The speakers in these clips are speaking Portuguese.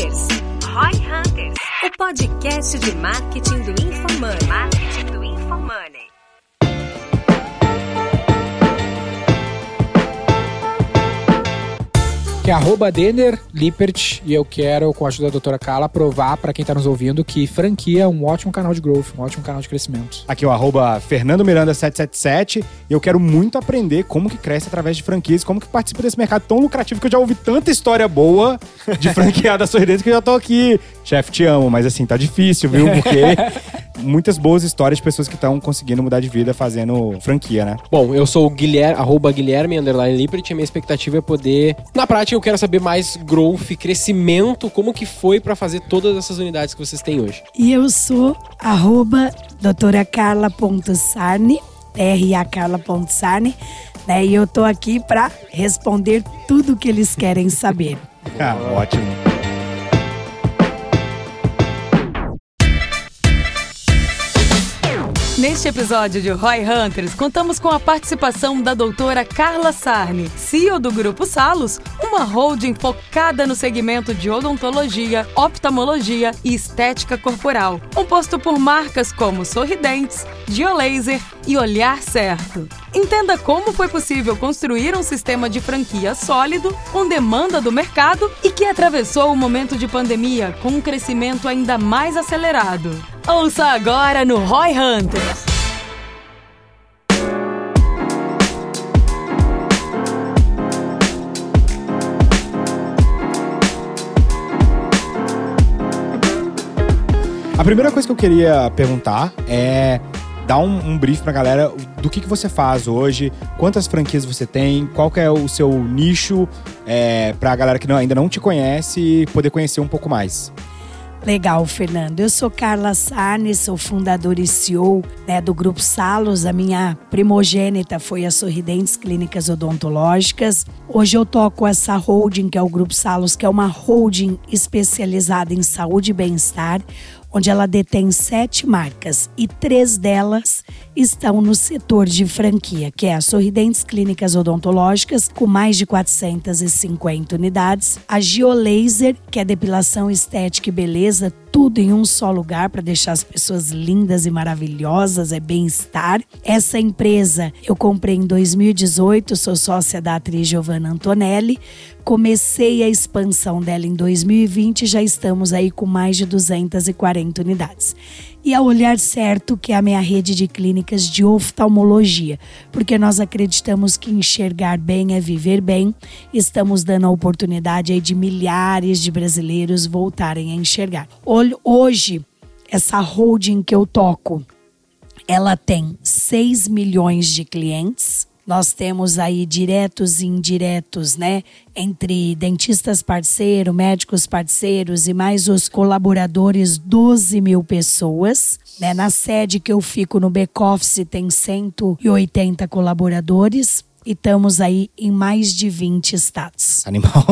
Hunters. Roy Hunters, o podcast de marketing do InfoMoney. Marketing do InfoMoney. Que é arroba Denner Lippert e eu quero, com a ajuda da doutora Carla, provar para quem tá nos ouvindo que franquia é um ótimo canal de growth, um ótimo canal de crescimento. Aqui o arroba Fernando Miranda 777 e eu quero muito aprender como que cresce através de franquias, como que participa desse mercado tão lucrativo que eu já ouvi tanta história boa de franqueada sorridente que eu já tô aqui. Chefe, te amo, mas assim, tá difícil, viu? Porque muitas boas histórias de pessoas que estão conseguindo mudar de vida fazendo franquia, né? Bom, eu sou o Guilherme, arroba Guilherme, underline Lippert, e a minha expectativa é poder... Na prática, eu quero saber mais growth, crescimento, como que foi para fazer todas essas unidades que vocês têm hoje. E eu sou arroba doutoracarla.sarne, tracarla.sarne, né? E eu tô aqui para responder tudo que eles querem saber. Ah, ótimo. Neste episódio de Roy Hunters, contamos com a participação da doutora Carla Sarni, CEO do Grupo Salos, uma holding focada no segmento de odontologia, oftalmologia e estética corporal, composto por marcas como Sorridentes, Diolaser e Olhar Certo. Entenda como foi possível construir um sistema de franquia sólido, com demanda do mercado e que atravessou o momento de pandemia com um crescimento ainda mais acelerado. Ouça agora no Roy Hunters. A primeira coisa que eu queria perguntar é dar um, um brief pra galera do que, que você faz hoje, quantas franquias você tem, qual que é o seu nicho é, pra galera que não, ainda não te conhece poder conhecer um pouco mais. Legal, Fernando. Eu sou Carla Sarnes, sou fundadora e CEO né, do Grupo Salos. A minha primogênita foi a Sorridentes Clínicas Odontológicas. Hoje eu toco essa holding, que é o Grupo Salos, que é uma holding especializada em saúde e bem-estar, onde ela detém sete marcas e três delas estão no setor de franquia, que é a Sorridentes Clínicas Odontológicas, com mais de 450 unidades, a Geolaser, que é depilação estética e beleza, tudo em um só lugar para deixar as pessoas lindas e maravilhosas, é bem-estar. Essa empresa eu comprei em 2018, sou sócia da atriz Giovanna Antonelli. Comecei a expansão dela em 2020 e já estamos aí com mais de 240 unidades. E a Olhar Certo, que é a minha rede de clínicas de oftalmologia, porque nós acreditamos que enxergar bem é viver bem. Estamos dando a oportunidade aí de milhares de brasileiros voltarem a enxergar. Hoje, essa holding que eu toco, ela tem 6 milhões de clientes nós temos aí diretos e indiretos, né? Entre dentistas parceiros, médicos parceiros e mais os colaboradores, 12 mil pessoas. Né? Na sede que eu fico no back-office tem 180 colaboradores e estamos aí em mais de 20 estados. Animal.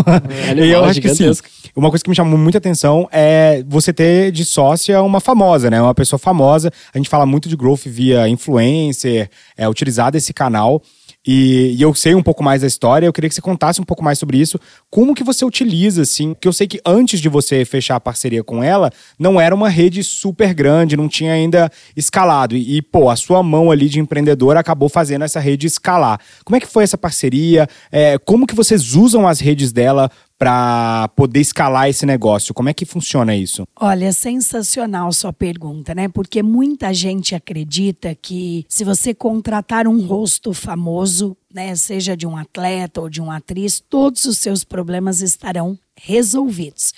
É, animal eu acho que sim. Uma coisa que me chamou muita atenção é você ter de sócia uma famosa, né? Uma pessoa famosa. A gente fala muito de growth via influencer, é utilizar esse canal. E, e, eu sei um pouco mais da história, eu queria que você contasse um pouco mais sobre isso. Como que você utiliza, assim? Porque eu sei que antes de você fechar a parceria com ela, não era uma rede super grande, não tinha ainda escalado. E, e pô, a sua mão ali de empreendedor acabou fazendo essa rede escalar. Como é que foi essa parceria? É, como que vocês usam as redes dela para poder escalar esse negócio? Como é que funciona isso? Olha, sensacional sua pergunta, né? Porque muita gente acredita que se você contratar um rosto famoso, né, seja de um atleta ou de uma atriz, todos os seus problemas estarão resolvidos.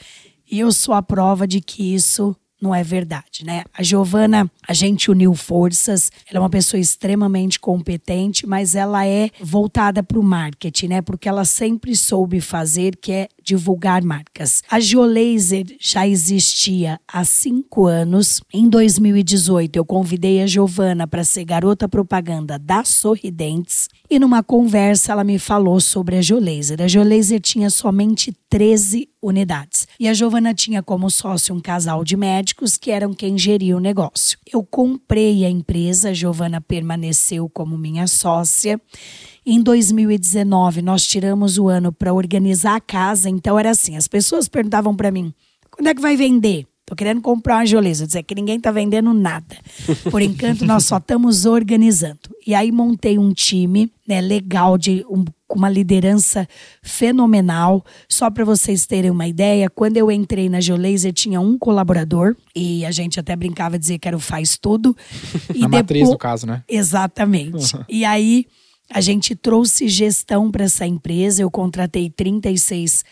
E eu sou a prova de que isso não é verdade, né? A Giovana, a gente uniu forças, ela é uma pessoa extremamente competente, mas ela é voltada para o marketing, né? Porque ela sempre soube fazer, que é divulgar marcas. A Geolaser já existia há cinco anos. Em 2018, eu convidei a Giovana para ser garota propaganda da Sorridentes e numa conversa ela me falou sobre a Geolaser. A Geolaser tinha somente 13 unidades e a Giovana tinha como sócio um casal de médicos que eram quem geria o negócio. Eu comprei a empresa, a Giovana permaneceu como minha sócia em 2019, nós tiramos o ano para organizar a casa, então era assim: as pessoas perguntavam para mim. Quando é que vai vender? Tô querendo comprar uma geolesa. Dizer que ninguém tá vendendo nada. Por enquanto, nós só estamos organizando. E aí montei um time né, legal, de um, com uma liderança fenomenal. Só para vocês terem uma ideia, quando eu entrei na Geolaser, tinha um colaborador. E a gente até brincava dizer que era o faz tudo. E a matriz, no caso, né? Exatamente. e aí a gente trouxe gestão para essa empresa. Eu contratei 36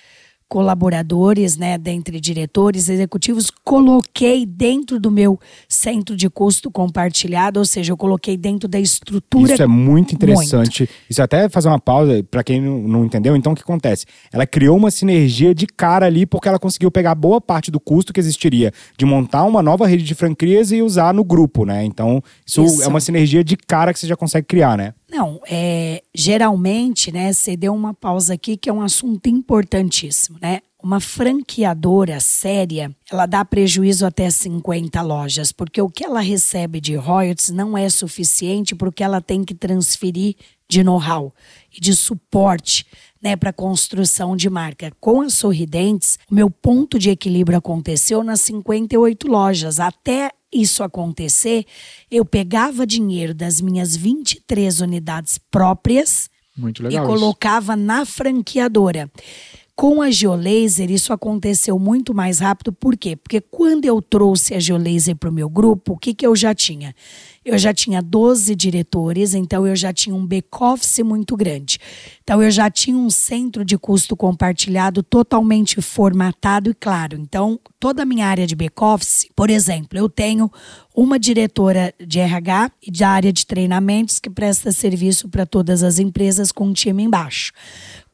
colaboradores, né, dentre diretores executivos, coloquei dentro do meu centro de custo compartilhado, ou seja, eu coloquei dentro da estrutura. Isso é muito interessante. Muito. Isso até fazer uma pausa para quem não, entendeu. Então o que acontece? Ela criou uma sinergia de cara ali porque ela conseguiu pegar boa parte do custo que existiria de montar uma nova rede de franquias e usar no grupo, né? Então isso, isso. é uma sinergia de cara que você já consegue criar, né? Não, é, geralmente, né, você deu uma pausa aqui que é um assunto importantíssimo, né? Uma franqueadora séria, ela dá prejuízo até 50 lojas, porque o que ela recebe de royalties não é suficiente porque ela tem que transferir de know-how e de suporte né, para construção de marca. Com as Sorridentes, o meu ponto de equilíbrio aconteceu nas 58 lojas. Até isso acontecer, eu pegava dinheiro das minhas 23 unidades próprias e colocava isso. na franqueadora. Com a Geolaser, isso aconteceu muito mais rápido. Por quê? Porque quando eu trouxe a Geolaser para o meu grupo, o que, que eu já tinha? Eu já tinha 12 diretores, então eu já tinha um back-office muito grande. Então eu já tinha um centro de custo compartilhado totalmente formatado e claro. Então, toda a minha área de back-office, por exemplo, eu tenho uma diretora de RH e de área de treinamentos que presta serviço para todas as empresas com um time embaixo.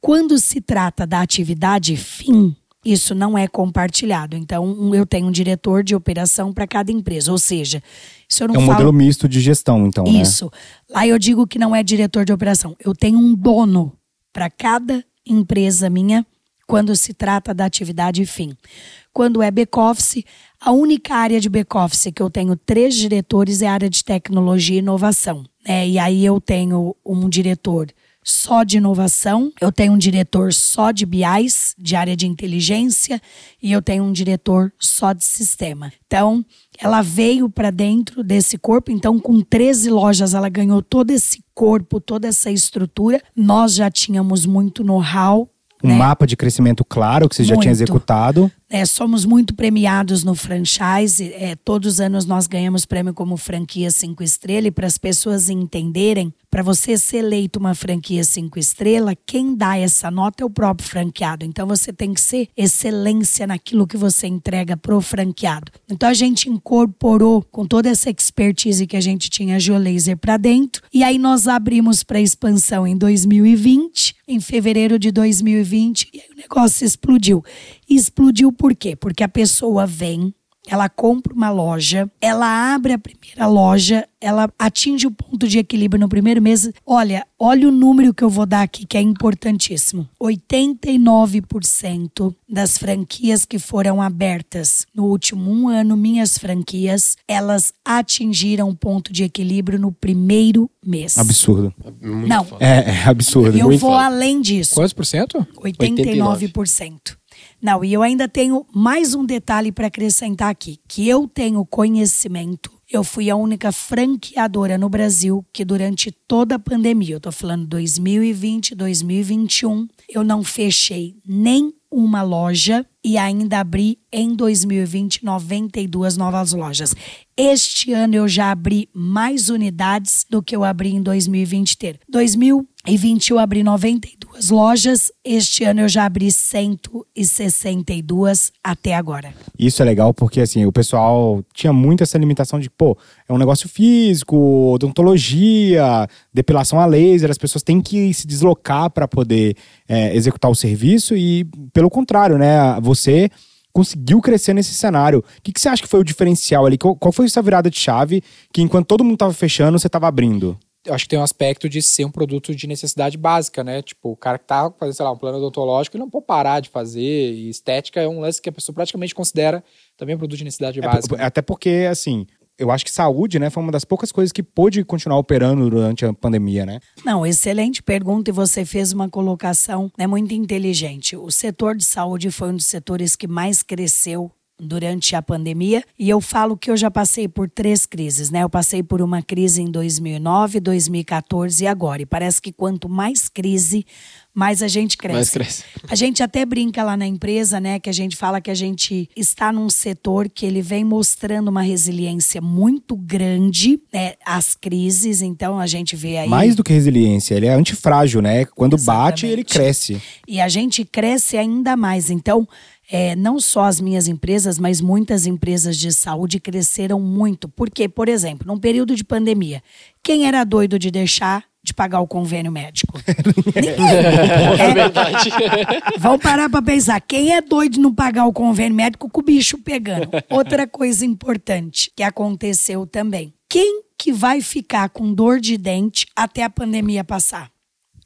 Quando se trata da atividade fim, isso não é compartilhado. Então, eu tenho um diretor de operação para cada empresa. Ou seja, isso eu não É um falo... modelo misto de gestão, então. Né? Isso. Né? Lá eu digo que não é diretor de operação. Eu tenho um dono para cada empresa minha quando se trata da atividade fim. Quando é back-office, a única área de back-office que eu tenho três diretores é a área de tecnologia e inovação. É, e aí eu tenho um diretor só de inovação, eu tenho um diretor só de BIs, de área de inteligência, e eu tenho um diretor só de sistema. Então, ela veio para dentro desse corpo, então com 13 lojas ela ganhou todo esse corpo, toda essa estrutura. Nós já tínhamos muito know-how um né? mapa de crescimento claro que você muito. já tinha executado. É, somos muito premiados no franchise. É, todos os anos nós ganhamos prêmio como franquia cinco estrelas. E para as pessoas entenderem, para você ser eleito uma franquia cinco estrelas, quem dá essa nota é o próprio franqueado. Então você tem que ser excelência naquilo que você entrega pro franqueado. Então a gente incorporou com toda essa expertise que a gente tinha a para dentro. E aí nós abrimos para expansão em 2020, em fevereiro de 2020, e aí o negócio explodiu. E explodiu por quê? Porque a pessoa vem, ela compra uma loja, ela abre a primeira loja, ela atinge o ponto de equilíbrio no primeiro mês. Olha, olha o número que eu vou dar aqui, que é importantíssimo. 89% das franquias que foram abertas no último um ano, minhas franquias, elas atingiram o ponto de equilíbrio no primeiro mês. Absurdo. Muito Não. É, é absurdo. Eu vou além disso. Quantos por cento? 89%. 89%. Não, e eu ainda tenho mais um detalhe para acrescentar aqui, que eu tenho conhecimento. Eu fui a única franqueadora no Brasil que durante toda a pandemia, eu estou falando 2020, 2021, eu não fechei nem uma loja e ainda abri em 2020 92 novas lojas. Este ano eu já abri mais unidades do que eu abri em 2020 ter. 2020 eu abri 92 lojas, este ano eu já abri 162 até agora. Isso é legal porque assim, o pessoal tinha muito essa limitação de, pô, é um negócio físico, odontologia, depilação a laser, as pessoas têm que se deslocar para poder é, executar o serviço e pelo contrário, né, você conseguiu crescer nesse cenário. O que, que você acha que foi o diferencial ali? Qual, qual foi essa virada de chave que enquanto todo mundo estava fechando, você estava abrindo? Eu acho que tem um aspecto de ser um produto de necessidade básica, né? Tipo, o cara que tá fazendo, sei lá, um plano odontológico, ele não pode parar de fazer. E estética é um lance que a pessoa praticamente considera também um produto de necessidade é, básica. Até porque, assim, eu acho que saúde, né, foi uma das poucas coisas que pôde continuar operando durante a pandemia, né? Não, excelente pergunta e você fez uma colocação né, muito inteligente. O setor de saúde foi um dos setores que mais cresceu durante a pandemia e eu falo que eu já passei por três crises, né? Eu passei por uma crise em 2009, 2014 e agora. E parece que quanto mais crise, mais a gente cresce. Mais cresce. A gente até brinca lá na empresa, né, que a gente fala que a gente está num setor que ele vem mostrando uma resiliência muito grande, né, às crises, então a gente vê aí Mais do que resiliência, ele é antifrágil, né? Quando bate, Exatamente. ele cresce. e a gente cresce ainda mais. Então, é, não só as minhas empresas, mas muitas empresas de saúde cresceram muito. Porque, por exemplo, num período de pandemia, quem era doido de deixar de pagar o convênio médico? É verdade. Vamos parar para pensar. Quem é doido de não pagar o convênio médico com o bicho pegando? Outra coisa importante que aconteceu também. Quem que vai ficar com dor de dente até a pandemia passar?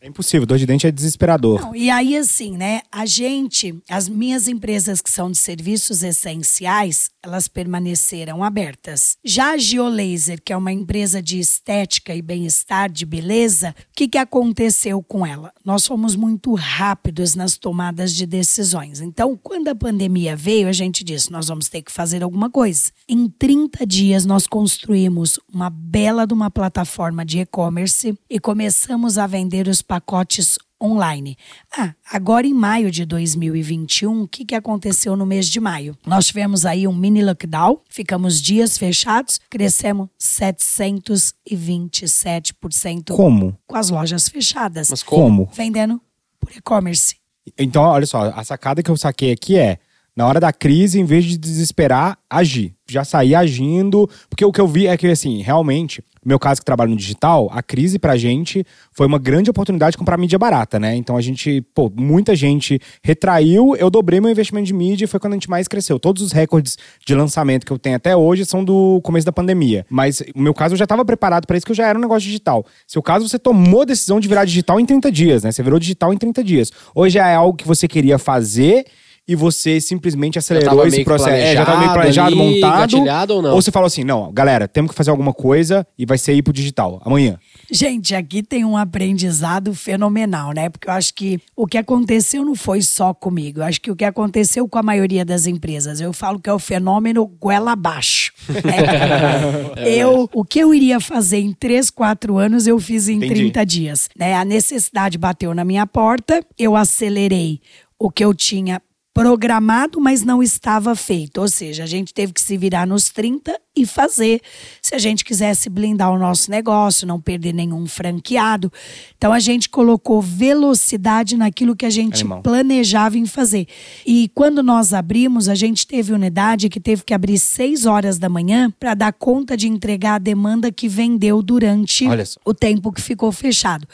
É impossível, dor de dente é desesperador. Não, e aí, assim, né? A gente, as minhas empresas que são de serviços essenciais, elas permaneceram abertas. Já a Geolaser, que é uma empresa de estética e bem-estar, de beleza, o que, que aconteceu com ela? Nós fomos muito rápidos nas tomadas de decisões. Então, quando a pandemia veio, a gente disse: nós vamos ter que fazer alguma coisa. Em 30 dias, nós construímos uma bela de uma plataforma de e-commerce e começamos a vender os pacotes online. Ah, agora em maio de 2021, o que, que aconteceu no mês de maio? Nós tivemos aí um mini lockdown, ficamos dias fechados, crescemos 727% Como? com as lojas fechadas, Mas como? Como? vendendo por e-commerce. Então, olha só, a sacada que eu saquei aqui é, na hora da crise, em vez de desesperar, agir. Já sair agindo. Porque o que eu vi é que, assim, realmente, meu caso que trabalho no digital, a crise pra gente foi uma grande oportunidade de comprar mídia barata, né? Então a gente, pô, muita gente retraiu, eu dobrei meu investimento de mídia e foi quando a gente mais cresceu. Todos os recordes de lançamento que eu tenho até hoje são do começo da pandemia. Mas no meu caso eu já estava preparado para isso, que eu já era um negócio digital. Seu caso, você tomou a decisão de virar digital em 30 dias, né? Você virou digital em 30 dias. Hoje é algo que você queria fazer e você simplesmente acelerou esse processo. É, já tava meio planejado ali, montado. ou não? Ou você falou assim: não, galera, temos que fazer alguma coisa e vai ser ir pro digital amanhã. Gente, aqui tem um aprendizado fenomenal, né? Porque eu acho que o que aconteceu não foi só comigo. Eu acho que o que aconteceu com a maioria das empresas, eu falo que é o fenômeno goela abaixo. né? eu, o que eu iria fazer em três, quatro anos, eu fiz em Entendi. 30 dias. Né? A necessidade bateu na minha porta, eu acelerei o que eu tinha programado, mas não estava feito. Ou seja, a gente teve que se virar nos 30 e fazer, se a gente quisesse blindar o nosso negócio, não perder nenhum franqueado. Então a gente colocou velocidade naquilo que a gente Animal. planejava em fazer. E quando nós abrimos, a gente teve unidade que teve que abrir 6 horas da manhã para dar conta de entregar a demanda que vendeu durante o tempo que ficou fechado.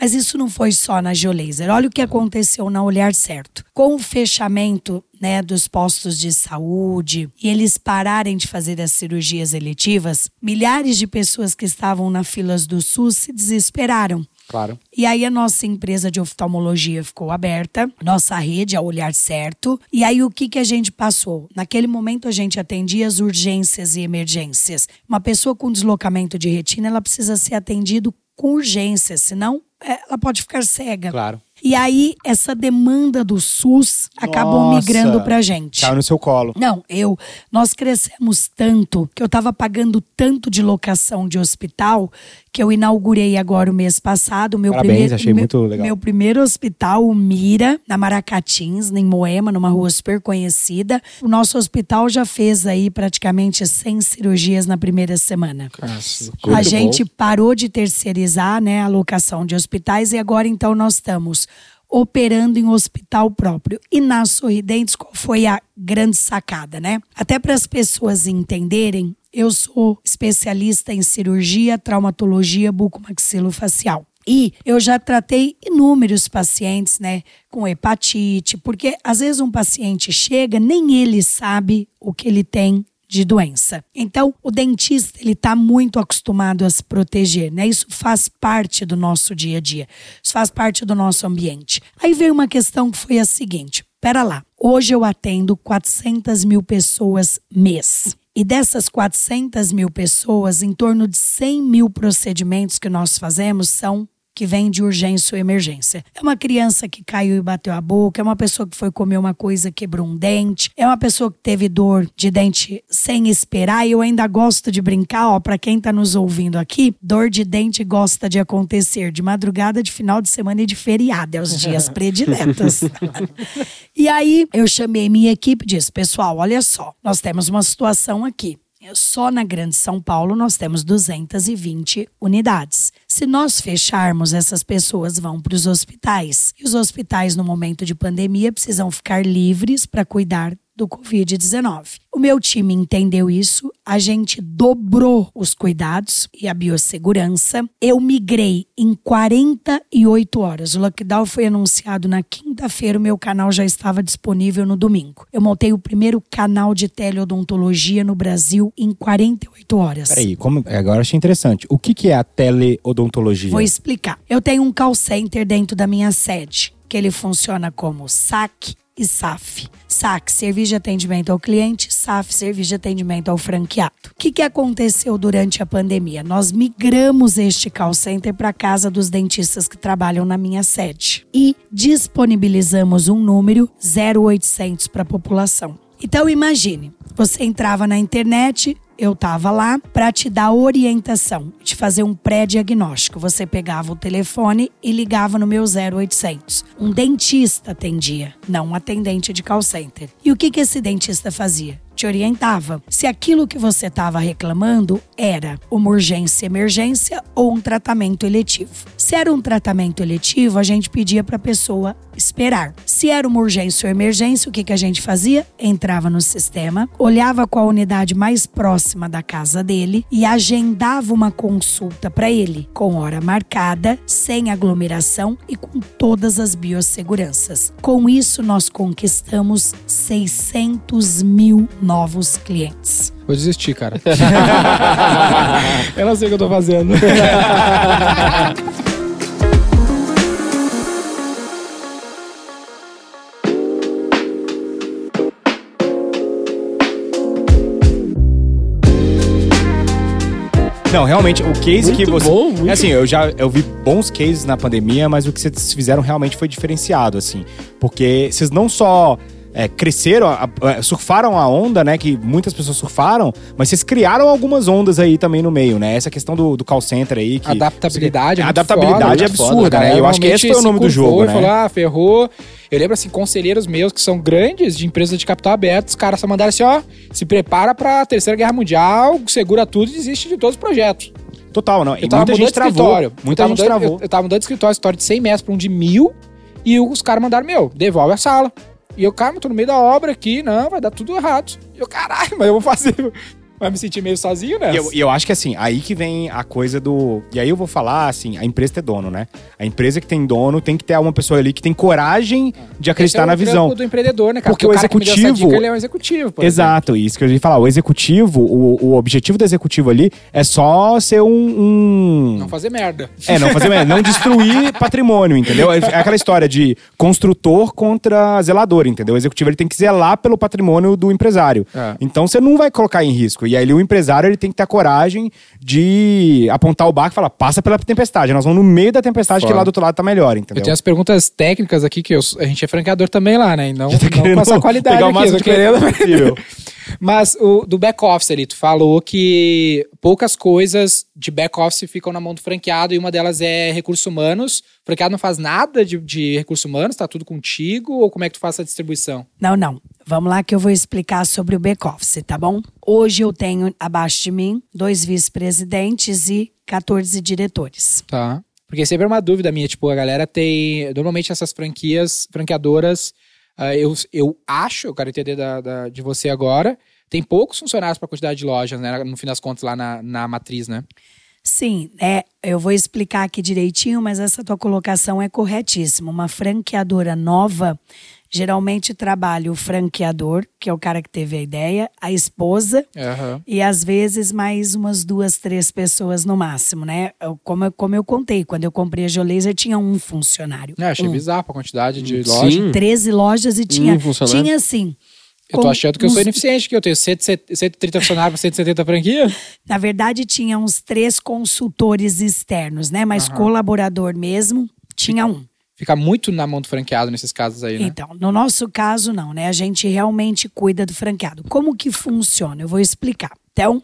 Mas isso não foi só na Geolaser. Olha o que aconteceu na Olhar Certo. Com o fechamento né, dos postos de saúde e eles pararem de fazer as cirurgias eletivas, milhares de pessoas que estavam na filas do SUS se desesperaram. Claro. E aí a nossa empresa de oftalmologia ficou aberta, nossa rede a olhar certo. E aí o que que a gente passou? Naquele momento a gente atendia as urgências e emergências. Uma pessoa com deslocamento de retina, ela precisa ser atendido com urgência, senão é, ela pode ficar cega. Claro. E aí essa demanda do SUS acabou Nossa. migrando pra gente. Caiu no seu colo. Não, eu. Nós crescemos tanto que eu estava pagando tanto de locação de hospital que eu inaugurei agora o mês passado o meu Parabéns, primeiro. achei meu, muito legal. Meu primeiro hospital, o Mira, na Maracatins, em Moema, numa rua super conhecida. O nosso hospital já fez aí praticamente 100 cirurgias na primeira semana. Muito a gente bom. parou de terceirizar né, a locação de hospitais e agora então nós estamos operando em hospital próprio. E na Sorridentes, qual foi a grande sacada, né? Até para as pessoas entenderem, eu sou especialista em cirurgia, traumatologia bucomaxilofacial. E eu já tratei inúmeros pacientes, né, com hepatite, porque às vezes um paciente chega, nem ele sabe o que ele tem de doença. Então, o dentista ele está muito acostumado a se proteger, né? Isso faz parte do nosso dia a dia, isso faz parte do nosso ambiente. Aí veio uma questão que foi a seguinte: pera lá, hoje eu atendo 400 mil pessoas mês. E dessas 400 mil pessoas, em torno de 100 mil procedimentos que nós fazemos são que vem de urgência ou emergência. É uma criança que caiu e bateu a boca, é uma pessoa que foi comer uma coisa, quebrou um dente, é uma pessoa que teve dor de dente sem esperar. E eu ainda gosto de brincar, ó, para quem tá nos ouvindo aqui, dor de dente gosta de acontecer de madrugada, de final de semana e de feriado, é os dias prediletos. e aí eu chamei minha equipe e disse: pessoal, olha só, nós temos uma situação aqui. Só na Grande São Paulo nós temos 220 unidades. Se nós fecharmos, essas pessoas vão para os hospitais. E os hospitais, no momento de pandemia, precisam ficar livres para cuidar do Covid-19. O meu time entendeu isso, a gente dobrou os cuidados e a biossegurança. Eu migrei em 48 horas. O lockdown foi anunciado na quinta-feira, o meu canal já estava disponível no domingo. Eu montei o primeiro canal de teleodontologia no Brasil em 48 horas. Peraí, como, agora achei interessante. O que, que é a teleodontologia? Vou explicar. Eu tenho um call center dentro da minha sede, que ele funciona como SAC e SAF. SAC, Serviço de Atendimento ao Cliente, SAF, Serviço de Atendimento ao Franqueado. O que, que aconteceu durante a pandemia? Nós migramos este call center para a casa dos dentistas que trabalham na minha sede e disponibilizamos um número 0800 para a população. Então imagine, você entrava na internet, eu estava lá para te dar orientação, te fazer um pré-diagnóstico. Você pegava o telefone e ligava no meu 0800. Um dentista atendia, não um atendente de call center. E o que, que esse dentista fazia? te orientava se aquilo que você estava reclamando era uma urgência emergência ou um tratamento eletivo. Se era um tratamento eletivo, a gente pedia para a pessoa esperar. Se era uma urgência ou emergência, o que, que a gente fazia? Entrava no sistema, olhava qual unidade mais próxima da casa dele e agendava uma consulta para ele, com hora marcada, sem aglomeração e com todas as biosseguranças. Com isso, nós conquistamos 600 mil novos clientes. Vou desistir, cara. eu não sei o que eu tô fazendo. Não, realmente, o case Muito que você. bom, muito assim, eu já eu vi bons cases na pandemia, mas o que vocês fizeram realmente foi diferenciado, assim. Porque vocês não só é, cresceram, a- a- surfaram a onda, né? Que muitas pessoas surfaram, mas vocês criaram algumas ondas aí também no meio, né? Essa questão do, do call center aí. Que, adaptabilidade é adaptabilidade foda, é muito absurda, foda, né? Eu acho que esse foi o nome do jogo, né? Falou, ah, ferrou. Eu lembro assim, conselheiros meus que são grandes de empresas de capital aberto, os caras só mandaram assim, ó, se prepara pra Terceira Guerra Mundial, segura tudo e desiste de todos os projetos. Total, não. E tava muita gente travou. escritório. Muita eu gente mudando- travou. Eu, eu tava mudando de escritório, história de 100 metros pra um de mil, e os caras mandaram, meu, devolve a sala. E eu, cara, tô no meio da obra aqui, não, vai dar tudo errado. E eu, caralho, mas eu vou fazer. Vai me sentir meio sozinho E nessa. eu, e eu acho que assim, aí que vem a coisa do. E aí eu vou falar assim: a empresa ter dono, né? A empresa que tem dono tem que ter uma pessoa ali que tem coragem de acreditar é na o visão. do empreendedor, né, cara? Porque o cara que me deu essa executivo- dica, ele é um executivo, por Exato, isso que eu ia falar. O executivo, o, o objetivo do executivo ali é só ser um. um- exemplo. Não fazer merda. É, não fazer merda, não destruir patrimônio, entendeu? É aquela história de construtor contra zelador, entendeu? O executivo ele tem que zelar pelo patrimônio do empresário. É. Então você não vai colocar em risco. E aí o empresário ele tem que ter a coragem de apontar o barco e falar: passa pela tempestade. Nós vamos no meio da tempestade que Foda. lá do outro lado tá melhor, entendeu? Eu tenho as perguntas técnicas aqui, que eu- a gente é franqueador também lá, né? E não, tá não querendo essa qualidade pegar o aqui, de possível. Mas o do back-office ali, tu falou que poucas coisas de back-office ficam na mão do franqueado e uma delas é recursos humanos. O franqueado não faz nada de, de recursos humanos, tá tudo contigo? Ou como é que tu faz essa distribuição? Não, não. Vamos lá que eu vou explicar sobre o back-office, tá bom? Hoje eu tenho abaixo de mim dois vice-presidentes e 14 diretores. Tá. Porque sempre é uma dúvida minha, tipo, a galera tem. Normalmente essas franquias, franqueadoras, ah, eu, eu acho, eu quero entender da, da- de você agora, tem poucos funcionários para a quantidade de lojas, né? No fim das contas, lá na, na matriz, né? Sim, é, eu vou explicar aqui direitinho, mas essa tua colocação é corretíssima. Uma franqueadora nova geralmente trabalha o franqueador, que é o cara que teve a ideia, a esposa Aham. e às vezes mais umas duas, três pessoas no máximo, né? Eu- Como eu, como eu contei, quando eu comprei a Geolaser tinha um funcionário. É, achei um. bizarro a quantidade de Sim. lojas. 13 lojas e tinha, Um funcionário? tinha assim, Eu tô achando que eu sou ineficiente, que eu tenho 130 funcionários para 170 franquias. Na verdade, tinha uns três consultores externos, né? Mas uhum. colaborador mesmo, tinha um. Fica muito na mão do franqueado nesses casos aí, né? Então, no nosso caso, não, né? A gente realmente cuida do franqueado. Como que funciona? Eu vou explicar. Então,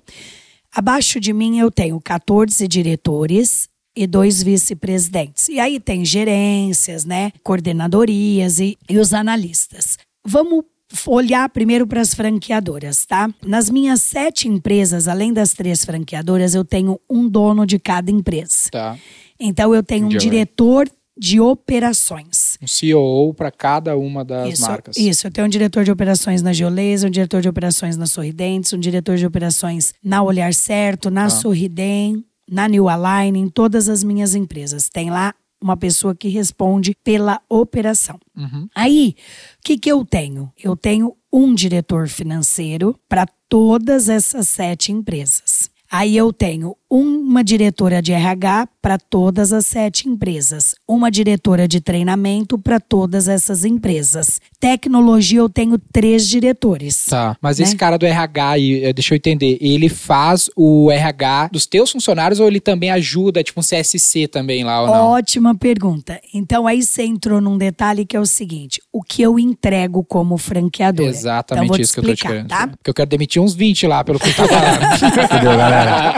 abaixo de mim eu tenho 14 diretores e dois vice-presidentes. E aí tem gerências, né? Coordenadorias e, e os analistas. Vamos olhar primeiro para as franqueadoras, tá? Nas minhas sete empresas, além das três franqueadoras, eu tenho um dono de cada empresa. Tá. Então eu tenho um diretor de operações. Um CEO para cada uma das isso, marcas. Isso, eu tenho um diretor de operações na Geolesa, um diretor de operações na Sorridentes, um diretor de operações na Olhar Certo, na tá. Sorridem, na New Align, em todas as minhas empresas. Tem lá uma pessoa que responde pela operação. Uhum. Aí, o que, que eu tenho? Eu tenho um diretor financeiro para todas essas sete empresas. Aí eu tenho uma diretora de RH para todas as sete empresas, uma diretora de treinamento para todas essas empresas. Tecnologia eu tenho três diretores. Tá, mas né? esse cara do RH aí, eh, deixa eu entender, ele faz o RH dos teus funcionários ou ele também ajuda, tipo um CSC também lá ou não? Ótima pergunta. Então aí você entrou num detalhe que é o seguinte, o que eu entrego como franqueador. Exatamente então, isso que eu tô te querendo. Tá? Porque eu quero demitir uns 20 lá pelo que tá falando. Entendeu, galera?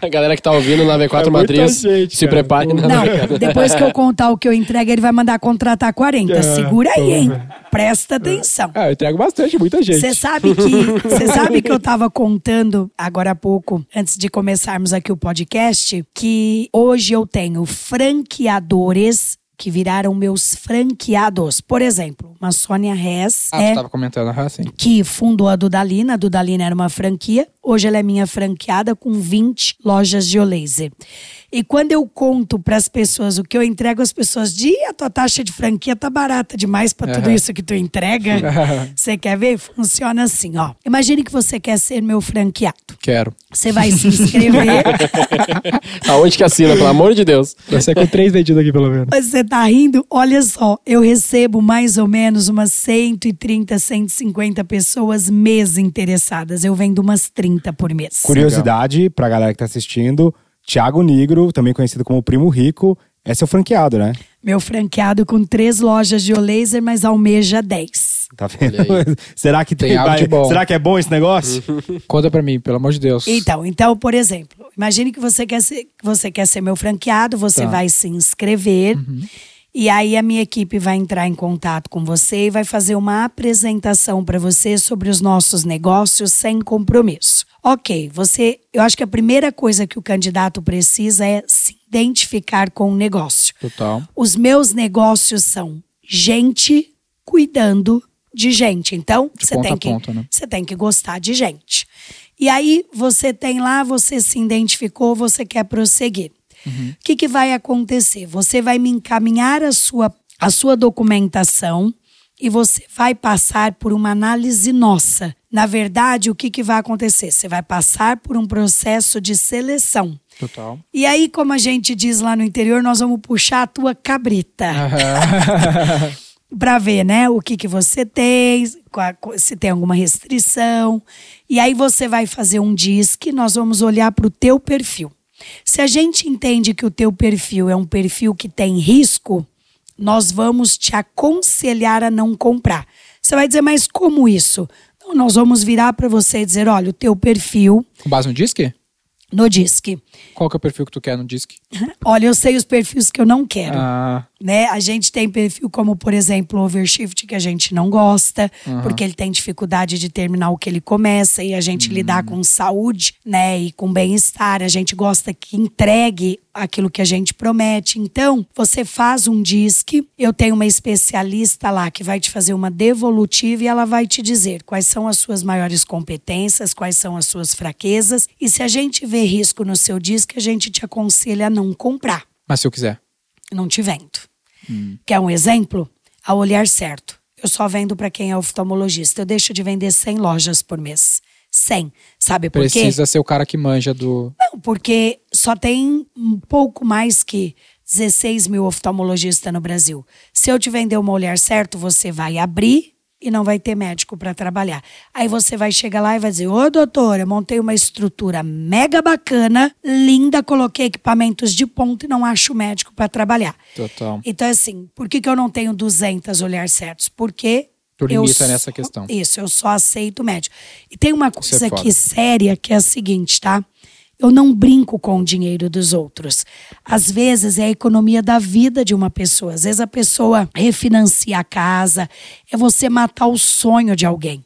A galera que tá ouvindo na V4 é Matriz, gente, se prepare. Não, não depois que eu contar o que eu entrego, ele vai mandar contratar 40. É, Segura aí, hein? Presta atenção. Ah, eu entrego bastante, muita gente. Você sabe que você sabe que eu tava contando agora há pouco, antes de começarmos aqui o podcast, que hoje eu tenho franqueadores que viraram meus franqueados. Por exemplo, uma Sônia Hess. Ah, é, tava comentando, ah, sim. Que fundou a Dudalina. A Dudalina era uma franquia. Hoje ela é minha franqueada com 20 lojas de laser. E quando eu conto para as pessoas o que eu entrego, as pessoas dizem: a tua taxa de franquia tá barata demais para tudo isso que tu entrega. Você quer ver? Funciona assim, ó. Imagine que você quer ser meu franqueado. Quero. Você vai se inscrever. Aonde que assina, pelo amor de Deus? Vai ser com três dedinhos aqui, pelo menos. Você tá rindo? Olha só, eu recebo mais ou menos umas 130, 150 pessoas mês interessadas. Eu vendo umas 30 por mês. Curiosidade para galera que tá assistindo Tiago Negro, também conhecido como Primo Rico, é seu franqueado, né? Meu franqueado com três lojas de laser, mas almeja 10. Tá vendo? será que tem, tem algo de bom? Será que é bom esse negócio? Conta pra mim, pelo amor de Deus. Então, então, por exemplo, imagine que você quer ser, você quer ser meu franqueado, você tá. vai se inscrever. Uhum. E aí a minha equipe vai entrar em contato com você e vai fazer uma apresentação para você sobre os nossos negócios sem compromisso. Ok, você, eu acho que a primeira coisa que o candidato precisa é se identificar com o negócio. Total. Os meus negócios são gente cuidando de gente. Então, você tem que ponta, né? você tem que gostar de gente. E aí você tem lá, você se identificou, você quer prosseguir. O uhum. que, que vai acontecer? Você vai me encaminhar a sua, a sua documentação e você vai passar por uma análise nossa. Na verdade, o que, que vai acontecer? Você vai passar por um processo de seleção. Total. E aí, como a gente diz lá no interior, nós vamos puxar a tua cabrita. Uhum. para ver, né, o que que você tem, se tem alguma restrição. E aí você vai fazer um disque, nós vamos olhar para o teu perfil. Se a gente entende que o teu perfil é um perfil que tem risco, nós vamos te aconselhar a não comprar. Você vai dizer, mas como isso? Então, nós vamos virar para você e dizer, olha, o teu perfil... Com base no disque? No disque. Qual que é o perfil que tu quer no disque? Olha, eu sei os perfis que eu não quero. Ah né? A gente tem perfil como, por exemplo, o overshift, que a gente não gosta, uhum. porque ele tem dificuldade de terminar o que ele começa e a gente uhum. lidar com saúde, né? E com bem-estar. A gente gosta que entregue aquilo que a gente promete. Então, você faz um disque, eu tenho uma especialista lá que vai te fazer uma devolutiva e ela vai te dizer quais são as suas maiores competências, quais são as suas fraquezas. E se a gente vê risco no seu disque, a gente te aconselha a não comprar. Mas se eu quiser? Não te vendo. Hum. Quer um exemplo? A olhar certo. Eu só vendo para quem é oftalmologista. Eu deixo de vender 100 lojas por mês. 100. Sabe por Precisa quê? Precisa ser o cara que manja do. Não, porque só tem um pouco mais que 16 mil oftalmologistas no Brasil. Se eu te vender uma olhar certo, você vai abrir e não vai ter médico para trabalhar. Aí você vai chegar lá e vai dizer: Ô doutora, eu montei uma estrutura mega bacana, linda, coloquei equipamentos de ponta e não acho médico para trabalhar. Total. Então, assim, por que, que eu não tenho 200 olhares certos? Porque. Tu eu limita só- nessa questão. Isso, eu só aceito médico. E tem uma é coisa foda. aqui séria que é a seguinte, tá? Eu não brinco com o dinheiro dos outros. Às vezes é a economia da vida de uma pessoa. Às vezes a pessoa refinancia a casa. É você matar o sonho de alguém.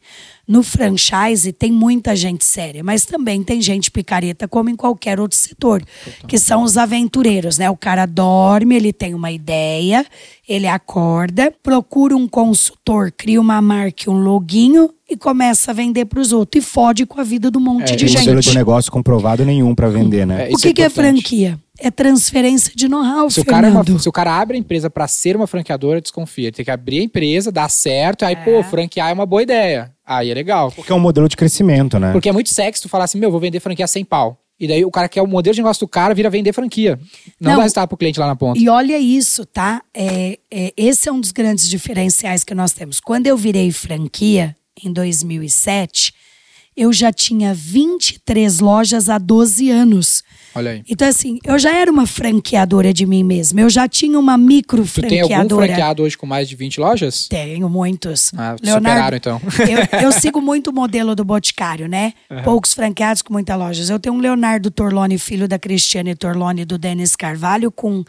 No franchise tem muita gente séria, mas também tem gente picareta, como em qualquer outro setor, que são os aventureiros, né? O cara dorme, ele tem uma ideia, ele acorda, procura um consultor, cria uma marca, e um loginho e começa a vender para os outros e fode com a vida do monte É, de gente. de negócio comprovado nenhum pra vender, né? É, O que, que é franquia? É transferência de know-how, Se o, cara é uma- Fernando. se o cara abre a empresa pra ser uma franqueadora, desconfia. Ele tem que abrir a empresa, dar certo, aí, É. pô, franquear é uma boa ideia. Aí é legal. Porque é um modelo de crescimento, né? Porque é muito sexy tu falar assim, meu, vou vender franquia sem pau. E daí o cara quer o modelo de negócio do cara, vira vender franquia. Não, Não. dá resultado pro cliente lá na ponta. E olha isso, tá? É, é, esse é um dos grandes diferenciais que nós temos. Quando eu virei franquia, em 2007, eu já tinha 23 lojas há 12 anos. Olha aí. Então, assim, eu já era uma franqueadora de mim mesma. Eu já tinha uma micro Tu tem algum franqueadora. franqueado hoje com mais de 20 lojas? Tenho muitos. Ah, superaram, então. Eu, eu sigo muito o modelo do Boticário, né? Poucos franqueados com muitas lojas. Eu tenho um Leonardo Torlone, filho da Cristiane Torlone e do Denis Carvalho, com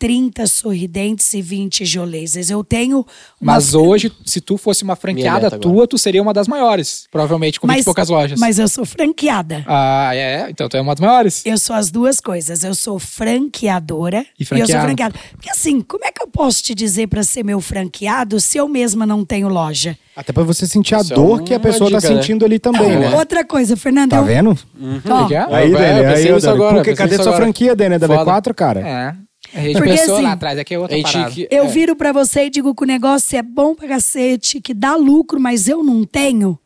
30 sorridentes e 20 jolezes. Eu tenho. uma Mas hoje, se tu fosse uma franqueada tua, tu seria uma das maiores. Provavelmente, com 20 e poucas lojas. Mas eu sou franqueada. Ah, é? Então tu é uma das maiores. Eu sou as duas coisas. Eu sou franqueadora E eu sou franqueada. Porque assim, como é que eu posso te dizer para ser meu franqueado se eu mesma não tenho loja? Até pra você sentir a Isso é dor que a pessoa tá dica, né? sentindo ali também, né? Outra coisa, Fernando. Tá eu- vendo? O que é? Aí, É, Dani, eu aí, pensei ô, nisso Dani. agora, cadê sua agora. franquia, Dani? É da Foda. V4, cara? É. A gente Porque pensou assim, lá atrás, aqui é outra parada. que- Eu é. viro pra você e digo que o negócio é bom pra cacete, que dá lucro, mas eu não tenho,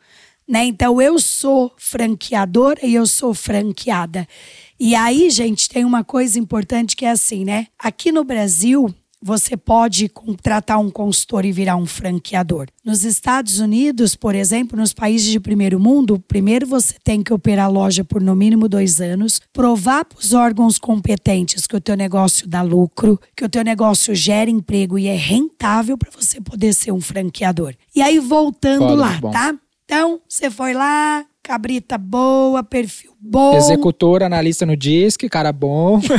né? Então eu sou franqueadora e eu sou franqueada. E aí, gente, tem uma coisa importante que é assim, né? Aqui no Brasil, você pode contratar um consultor e virar um franqueador. Nos Estados Unidos, por exemplo, nos países de primeiro mundo, primeiro você tem que operar a loja por no mínimo dois anos, provar para os órgãos competentes que o teu negócio dá lucro, que o teu negócio gera emprego e é rentável para você poder ser um franqueador. E aí, voltando Foda, lá, bom. tá? Então, você foi lá, cabrita boa, perfil bom. Executor, analista no DISC, cara bom.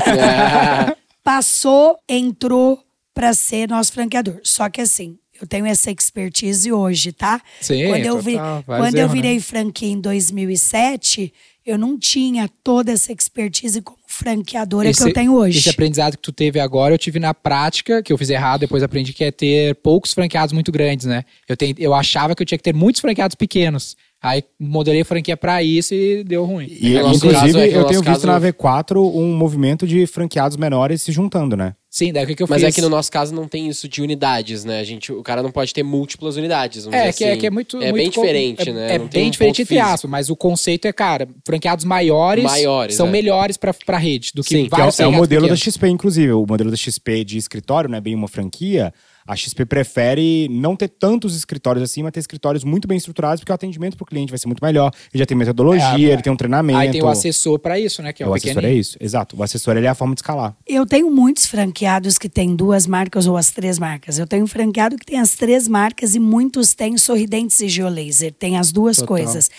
passou, entrou para ser nosso franqueador. Só que assim, eu tenho essa expertise hoje, tá? Sim, quando eu, vi- total, quando eu né? virei franquia em 2007, eu não tinha toda essa expertise como franqueadora que eu tenho hoje. Esse aprendizado que tu teve agora, eu tive na prática, que eu fiz errado, depois aprendi que é ter poucos franqueados muito grandes, né? Eu, tenho, eu achava que eu tinha que ter muitos franqueados pequenos. Aí modelei a franquia pra isso e deu ruim. E, É, inclusive, caso, é eu tenho nosso visto caso- na V4 um movimento de franqueados menores se juntando, né? Sim, daí o que, que eu Mas fiz? é que no nosso caso não tem isso de unidades, né? A gente, o cara não pode ter múltiplas unidades. vamos É, dizer que, é assim. que é muito. É muito bem co- diferente, é, né? É Não tem bem um diferente entre aspas, mas o conceito é, cara, franqueados maiores, Maiores, são é. melhores pra, pra rede do que Sim, que Que é, o- vários é o modelo da pequenos. XP, inclusive. O modelo da XP de escritório, não é bem uma franquia. A XP prefere não ter tantos escritórios assim, mas ter escritórios muito bem estruturados, porque o atendimento pro cliente vai ser muito melhor. Ele já tem metodologia, É, ele tem um treinamento. Aí tem o assessor pra isso, né? Que é o, o assessor é isso, exato. O assessor ele é a forma de escalar. Eu tenho muitos franqueados que têm duas marcas ou as três marcas. Eu tenho um franqueado que tem as três marcas e muitos têm sorridentes e geolaser. Tem as duas Total. coisas.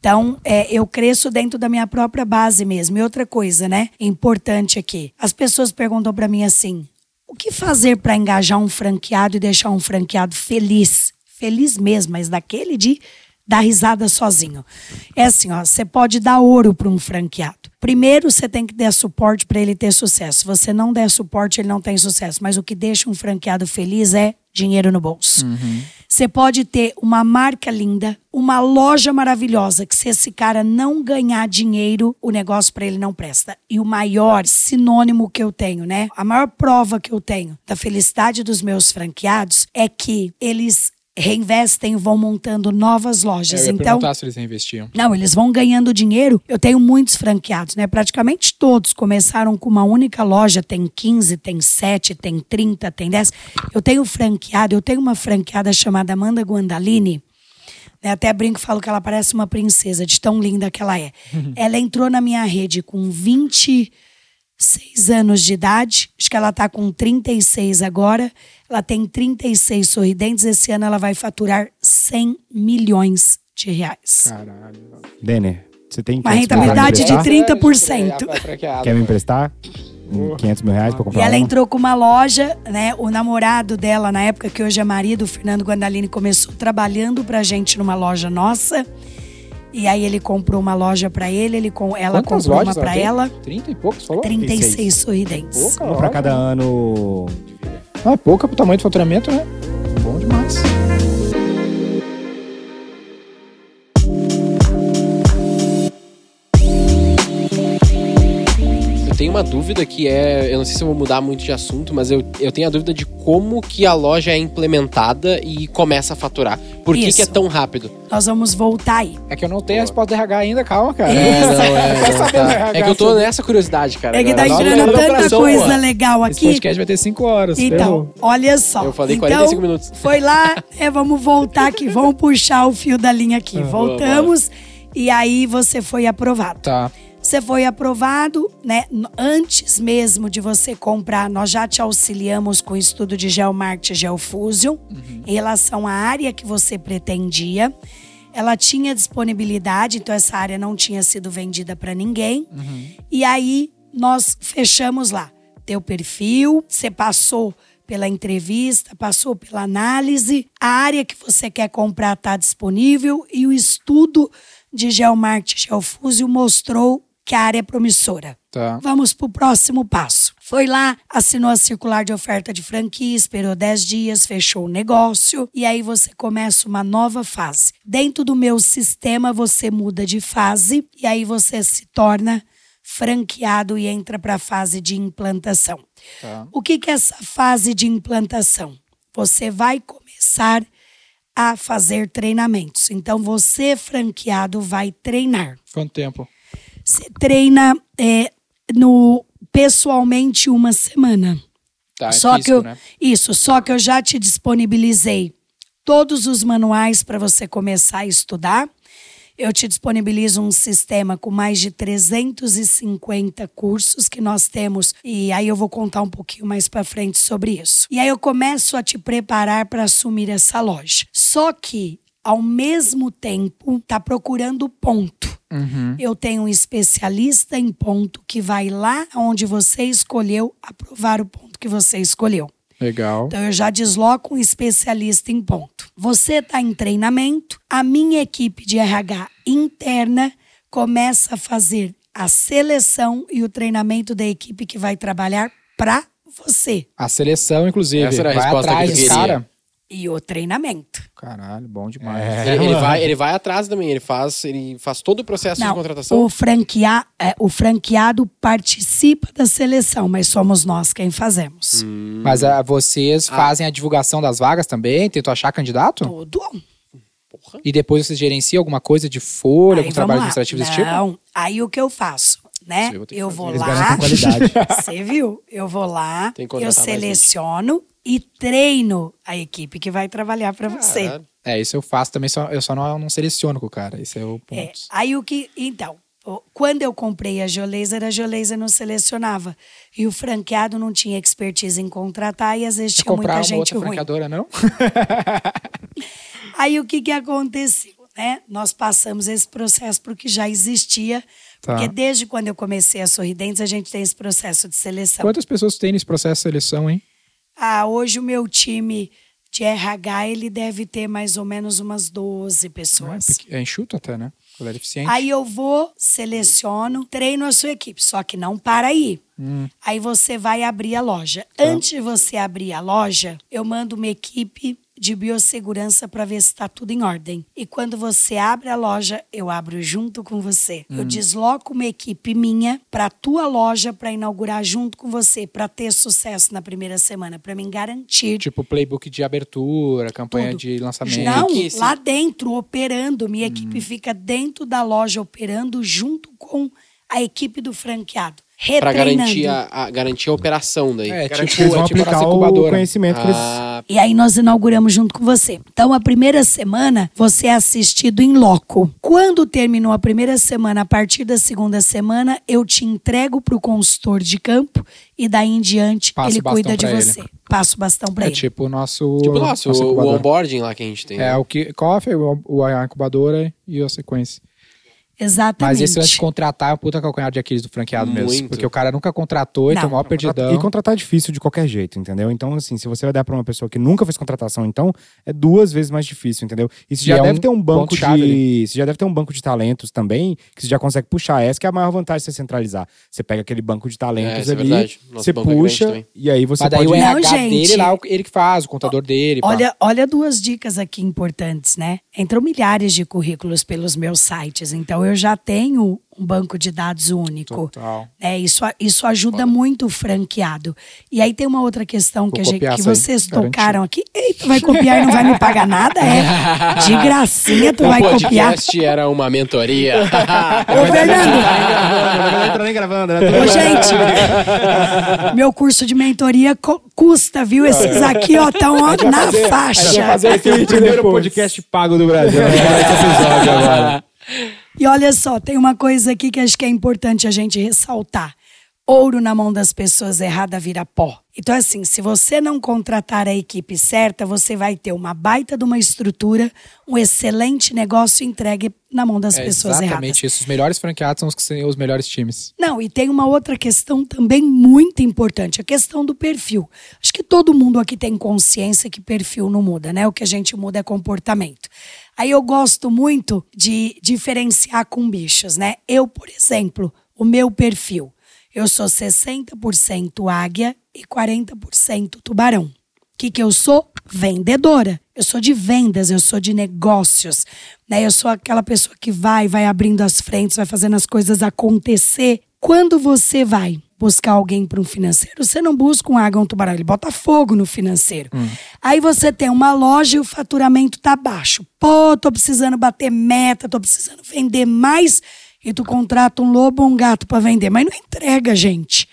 Então, é, eu cresço dentro da minha própria base mesmo. E outra coisa, né? Importante aqui. As pessoas perguntam pra mim assim: o que fazer pra engajar um franqueado e deixar um franqueado feliz? Feliz mesmo, mas daquele de dar risada sozinho. É assim, ó, você pode dar ouro para um franqueado. Primeiro, você tem que dar suporte para ele ter sucesso. Se você não der suporte, ele não tem sucesso. Mas o que deixa um franqueado feliz é dinheiro no bolso. Você pode ter uma marca linda, uma loja maravilhosa, que se esse cara não ganhar dinheiro, o negócio para ele não presta. E o maior sinônimo que eu tenho, né? A maior prova que eu tenho da felicidade dos meus franqueados é que eles reinvestem, vão montando novas lojas. É, eu ia então, se eles reinvestiam. não, eles vão ganhando dinheiro. Eu tenho muitos franqueados, né? Praticamente todos começaram com uma única loja, tem 15, tem 7, tem 30, tem 10. Eu tenho franqueado, eu tenho uma franqueada chamada Amanda Guandalini. né? Até brinco e falo que ela parece uma princesa, de tão linda que ela é. ela entrou na minha rede com 26 anos de idade, acho que ela está com 36 agora. Ela tem 36 sorridentes. Esse ano ela vai faturar 100 milhões de reais. Caralho. Denner, você tem Uma 500 mil reais rentabilidade de emprestar? 30%. Quer me emprestar? Hum, 500 mil reais pra E comprar ela uma? entrou com uma loja, né? O namorado dela, na época que hoje é marido, o Fernando Guandalini, começou trabalhando pra gente numa loja nossa. E aí ele comprou uma loja pra ele, ele com ela Quantas comprou lojas uma pra tem? ela. 30 e poucos, falou? 36 sorridentes. Pouca Uma pra loja. cada ano. Não, é pouca pro tamanho do faturamento, né? Bom demais. Uma dúvida que é. Eu não sei se eu vou mudar muito de assunto, mas eu, eu tenho a dúvida de como que a loja é implementada e começa a faturar. Por que, que é tão rápido? Nós vamos voltar aí. É que eu não tenho a resposta do RH ainda, calma, cara. É, não, é, Quer não, tá. É que eu tô nessa curiosidade, cara. É que tá entrando tanta operação, coisa pô. legal Esse aqui. podcast vai ter 5 horas. Então, ferrou. olha só. Eu falei então, 45 minutos. Foi lá, é, vamos voltar aqui, vamos puxar o fio da linha aqui. Voltamos e aí você foi aprovado. Tá. Você foi aprovado, né? Antes mesmo de você comprar, nós já te auxiliamos com o estudo de Geomarket e Geofusion em relação à área que você pretendia. Ela tinha disponibilidade, então essa área não tinha sido vendida para ninguém. E aí nós fechamos lá. Teu perfil, você passou pela entrevista, passou pela análise, a área que você quer comprar está disponível e o estudo de Geomarket e Geofusio mostrou que a área é promissora. Tá. Vamos para o próximo passo. Foi lá, assinou a circular de oferta de franquia, esperou 10 dias, fechou o negócio e aí você começa uma nova fase. Dentro do meu sistema, você muda de fase e aí você se torna franqueado e entra para a fase de implantação. Tá. O que, que é essa fase de implantação? Você vai começar a fazer treinamentos. Então, você, franqueado, vai treinar. Quanto tempo? Você treina é, no pessoalmente uma semana. Tá, é só físico, que eu, né? Isso, só que eu já te disponibilizei todos os manuais para você começar a estudar. Eu te disponibilizo um sistema com mais de 350 cursos que nós temos e aí eu vou contar um pouquinho mais para frente sobre isso. E aí eu começo a te preparar para assumir essa loja. Só que ao mesmo tempo tá procurando ponto. Uhum. Eu tenho um especialista em ponto que vai lá onde você escolheu aprovar o ponto que você escolheu. Legal. Então eu já desloco um especialista em ponto. Você está em treinamento, a minha equipe de RH interna começa a fazer a seleção e o treinamento da equipe que vai trabalhar para você. A seleção, inclusive. Essa era a vai resposta atrás que eu queria. cara. E o treinamento. Caralho, bom demais. É. Ele, ele vai, ele vai atrás também, ele faz, ele faz todo o processo de Não, contratação. o, franquea, é, o franqueado participa da seleção, mas somos nós quem fazemos. Mas ah, vocês Ah. fazem a divulgação das vagas também? Tentam achar candidato? Tudo. E depois vocês gerenciam alguma coisa de folha, Aí algum trabalho lá. administrativo desse tipo? Não, aí o que eu faço, né? Eu vou Eu vou lá, você viu? Eu vou lá, eu seleciono e treino a equipe que vai trabalhar para você. É, isso eu faço também, só, eu só não, não seleciono com o cara. Esse é o ponto. É, aí o que, então, quando eu comprei a Geolaser, a Geolaser não selecionava e o franqueado não tinha expertise em contratar e às vezes tinha muita gente outra ruim. franqueadora, não? Aí o que que aconteceu, né? Nós passamos esse processo porque já existia, Tá. porque desde quando eu comecei a Sorridentes a gente tem esse processo de seleção. Quantas pessoas tem nesse processo de seleção, hein? Ah, hoje o meu time de RH ele deve ter mais ou menos umas 12 Não é, pessoas. pequ- é enxuto até, né? Galera eficiente. Aí eu vou, seleciono, treino a sua equipe. Só que não para aí. Aí você vai abrir a loja. Antes de você abrir a loja, eu mando uma equipe de biossegurança para ver se está tudo em ordem. E quando você abre a loja, eu abro junto com você. Eu desloco uma equipe minha para a tua loja para inaugurar junto com você, para ter sucesso na primeira semana, para me garantir. Tipo playbook de abertura, campanha Tudo. de lançamento. Não, esse- lá dentro, operando. Minha equipe fica dentro da loja operando junto com a equipe do franqueado. Pra garantir a, a- garantir a operação daí. É, Garantir tipo, eles vão é tipo aplicar o conhecimento que eles... Ah, E aí nós inauguramos junto com você. Então, a primeira semana, você é assistido em loco. Quando terminou a primeira semana, a partir da segunda semana, eu te entrego para o consultor de campo e daí em diante Passa ele cuida de pra ele. você. Passa o bastão para É ele. tipo o nosso. tipo nosso, nosso o, o onboarding lá que a gente tem. É né? o que coffee, o, o- a incubadora e a sequência. Exatamente. Mas esse lance de contratar é um puta calcanhar de Aquiles do franqueado mesmo. Muito. Porque o cara nunca contratou e Não. tem o maior perdidão. E contratar é difícil de qualquer jeito, entendeu? Então, assim, se você vai dar pra uma pessoa que nunca fez contratação, então é duas vezes mais difícil, entendeu? E você E já é deve um ter um banco de. Você já deve ter um banco de talentos também, que você já consegue puxar. Essa que é a maior vantagem de você centralizar. Você pega aquele banco de talentos isso é ali, você é grande puxa, e aí você Mas daí pode. o Não, RH gente. dele lá, ele que faz, o contador dele. pá. Olha, olha duas dicas aqui importantes, né? Entram milhares de currículos pelos meus sites, então eu já tenho um banco de dados único. Total. É, isso, isso ajuda muito o franqueado. E aí tem uma outra questão que, a gente, que aí, vocês garantido. tocaram aqui. Eita, vai copiar e não vai me pagar nada? É. De gracinha tu o vai copiar. podcast era uma mentoria. Ô, Fernando, Não entra nem gravando, né? Ô, gente, meu curso de mentoria custa, viu? Esses aqui, ó, estão na faixa. Esse é o primeiro podcast pago do Brasil. Vamos falar desse episódio agora. E olha só, tem uma coisa aqui que acho que é importante a gente ressaltar. Ouro na mão das pessoas errada vira pó. Então, assim, se você não contratar a equipe certa, você vai ter uma baita de uma estrutura, um excelente negócio entregue na mão das É pessoas erradas. exatamente isso. Os melhores franqueados são os que têm os melhores times. Não, e tem uma outra questão também muito importante, a questão do perfil. Acho que todo mundo aqui tem consciência que perfil não muda, né? O que a gente muda é comportamento. Aí eu gosto muito de diferenciar com bichos, né? Eu, por exemplo, o meu perfil, eu sou 60% águia e 40% tubarão. O que, que eu sou? Vendedora. Eu sou de vendas, eu sou de negócios. Né? Eu sou aquela pessoa que vai, vai abrindo as frentes, vai fazendo as coisas acontecer. Quando você vai buscar alguém para um financeiro, você não busca um água um tubarão, ele bota fogo no financeiro. Aí você tem uma loja e o faturamento tá baixo. Pô, tô precisando bater meta, tô precisando vender mais. E tu contrata um lobo ou um gato para vender, mas não entrega, gente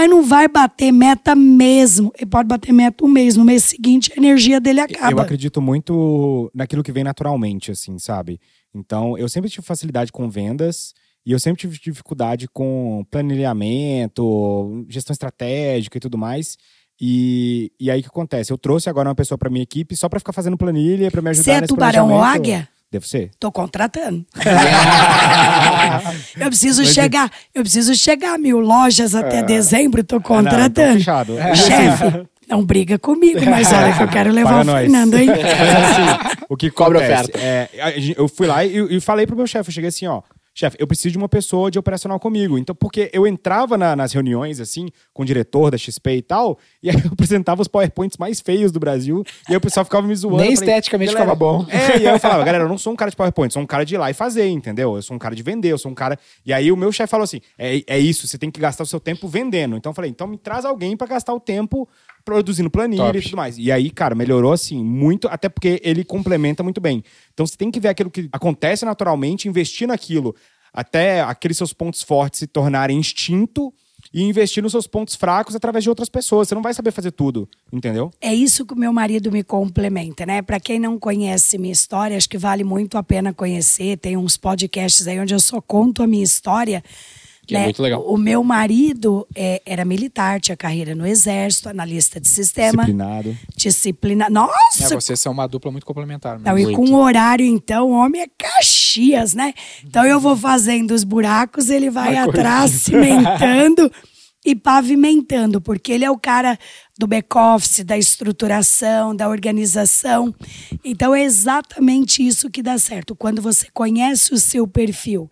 mas não vai bater meta mesmo. Ele pode bater meta um mês, no mês seguinte a energia dele acaba. Eu acredito muito naquilo que vem naturalmente, assim, sabe? Então, eu sempre tive facilidade com vendas e eu sempre tive dificuldade com planejamento, gestão estratégica e tudo mais. E, e aí o que acontece? Eu trouxe agora uma pessoa pra minha equipe só pra ficar fazendo planilha, pra me ajudar Você é nesse tubarão ou águia? Devo ser. Tô contratando. eu preciso chegar, eu preciso chegar a mil lojas até dezembro, tô Ah, não, contratando. fechado. Chefe, não briga comigo, mas olha que eu quero levar Paga o nós. Fernando? Mas assim, o que Cobra oferta. É, eu fui lá e, e falei pro meu chefe, eu cheguei assim, ó. Chefe, eu preciso de uma pessoa de operacional comigo. Então, porque eu entrava na- nas reuniões, assim, com o diretor da XP e tal, e aí eu apresentava os PowerPoints mais feios do Brasil, e aí o pessoal ficava me zoando. Nem falei, esteticamente "Galera, ficava bom." É, e aí eu falava, galera, eu não sou um cara de PowerPoint, sou um cara de ir lá e fazer, entendeu? Eu sou um cara de vender, eu sou um cara. E aí o meu chefe falou assim: é, é isso, você tem que gastar o seu tempo vendendo. Então eu falei, então me traz alguém pra gastar o tempo produzindo planilha Top. e tudo mais. E aí, cara, melhorou assim muito, até porque ele complementa muito bem. Então você tem que ver aquilo que acontece naturalmente, investir naquilo, até aqueles seus pontos fortes se tornarem instinto e investir nos seus pontos fracos através de outras pessoas. Você não vai saber fazer tudo, entendeu? É isso que o meu marido me complementa, né? Para quem não conhece minha história, acho que vale muito a pena conhecer. Tem uns podcasts aí onde eu só conto a minha história. Que é muito legal. O meu marido é, era militar, tinha carreira no exército, analista de sistema, Disciplinado. disciplina. É, Nossa, vocês são uma dupla muito complementar. mesmo. não, e com o horário, então, o homem é Caxias, né? Então eu vou fazendo os buracos, ele vai atrás, cimentando e pavimentando, porque ele é o cara do back-office, da estruturação, da organização. Então é exatamente isso que dá certo. Quando você conhece o seu perfil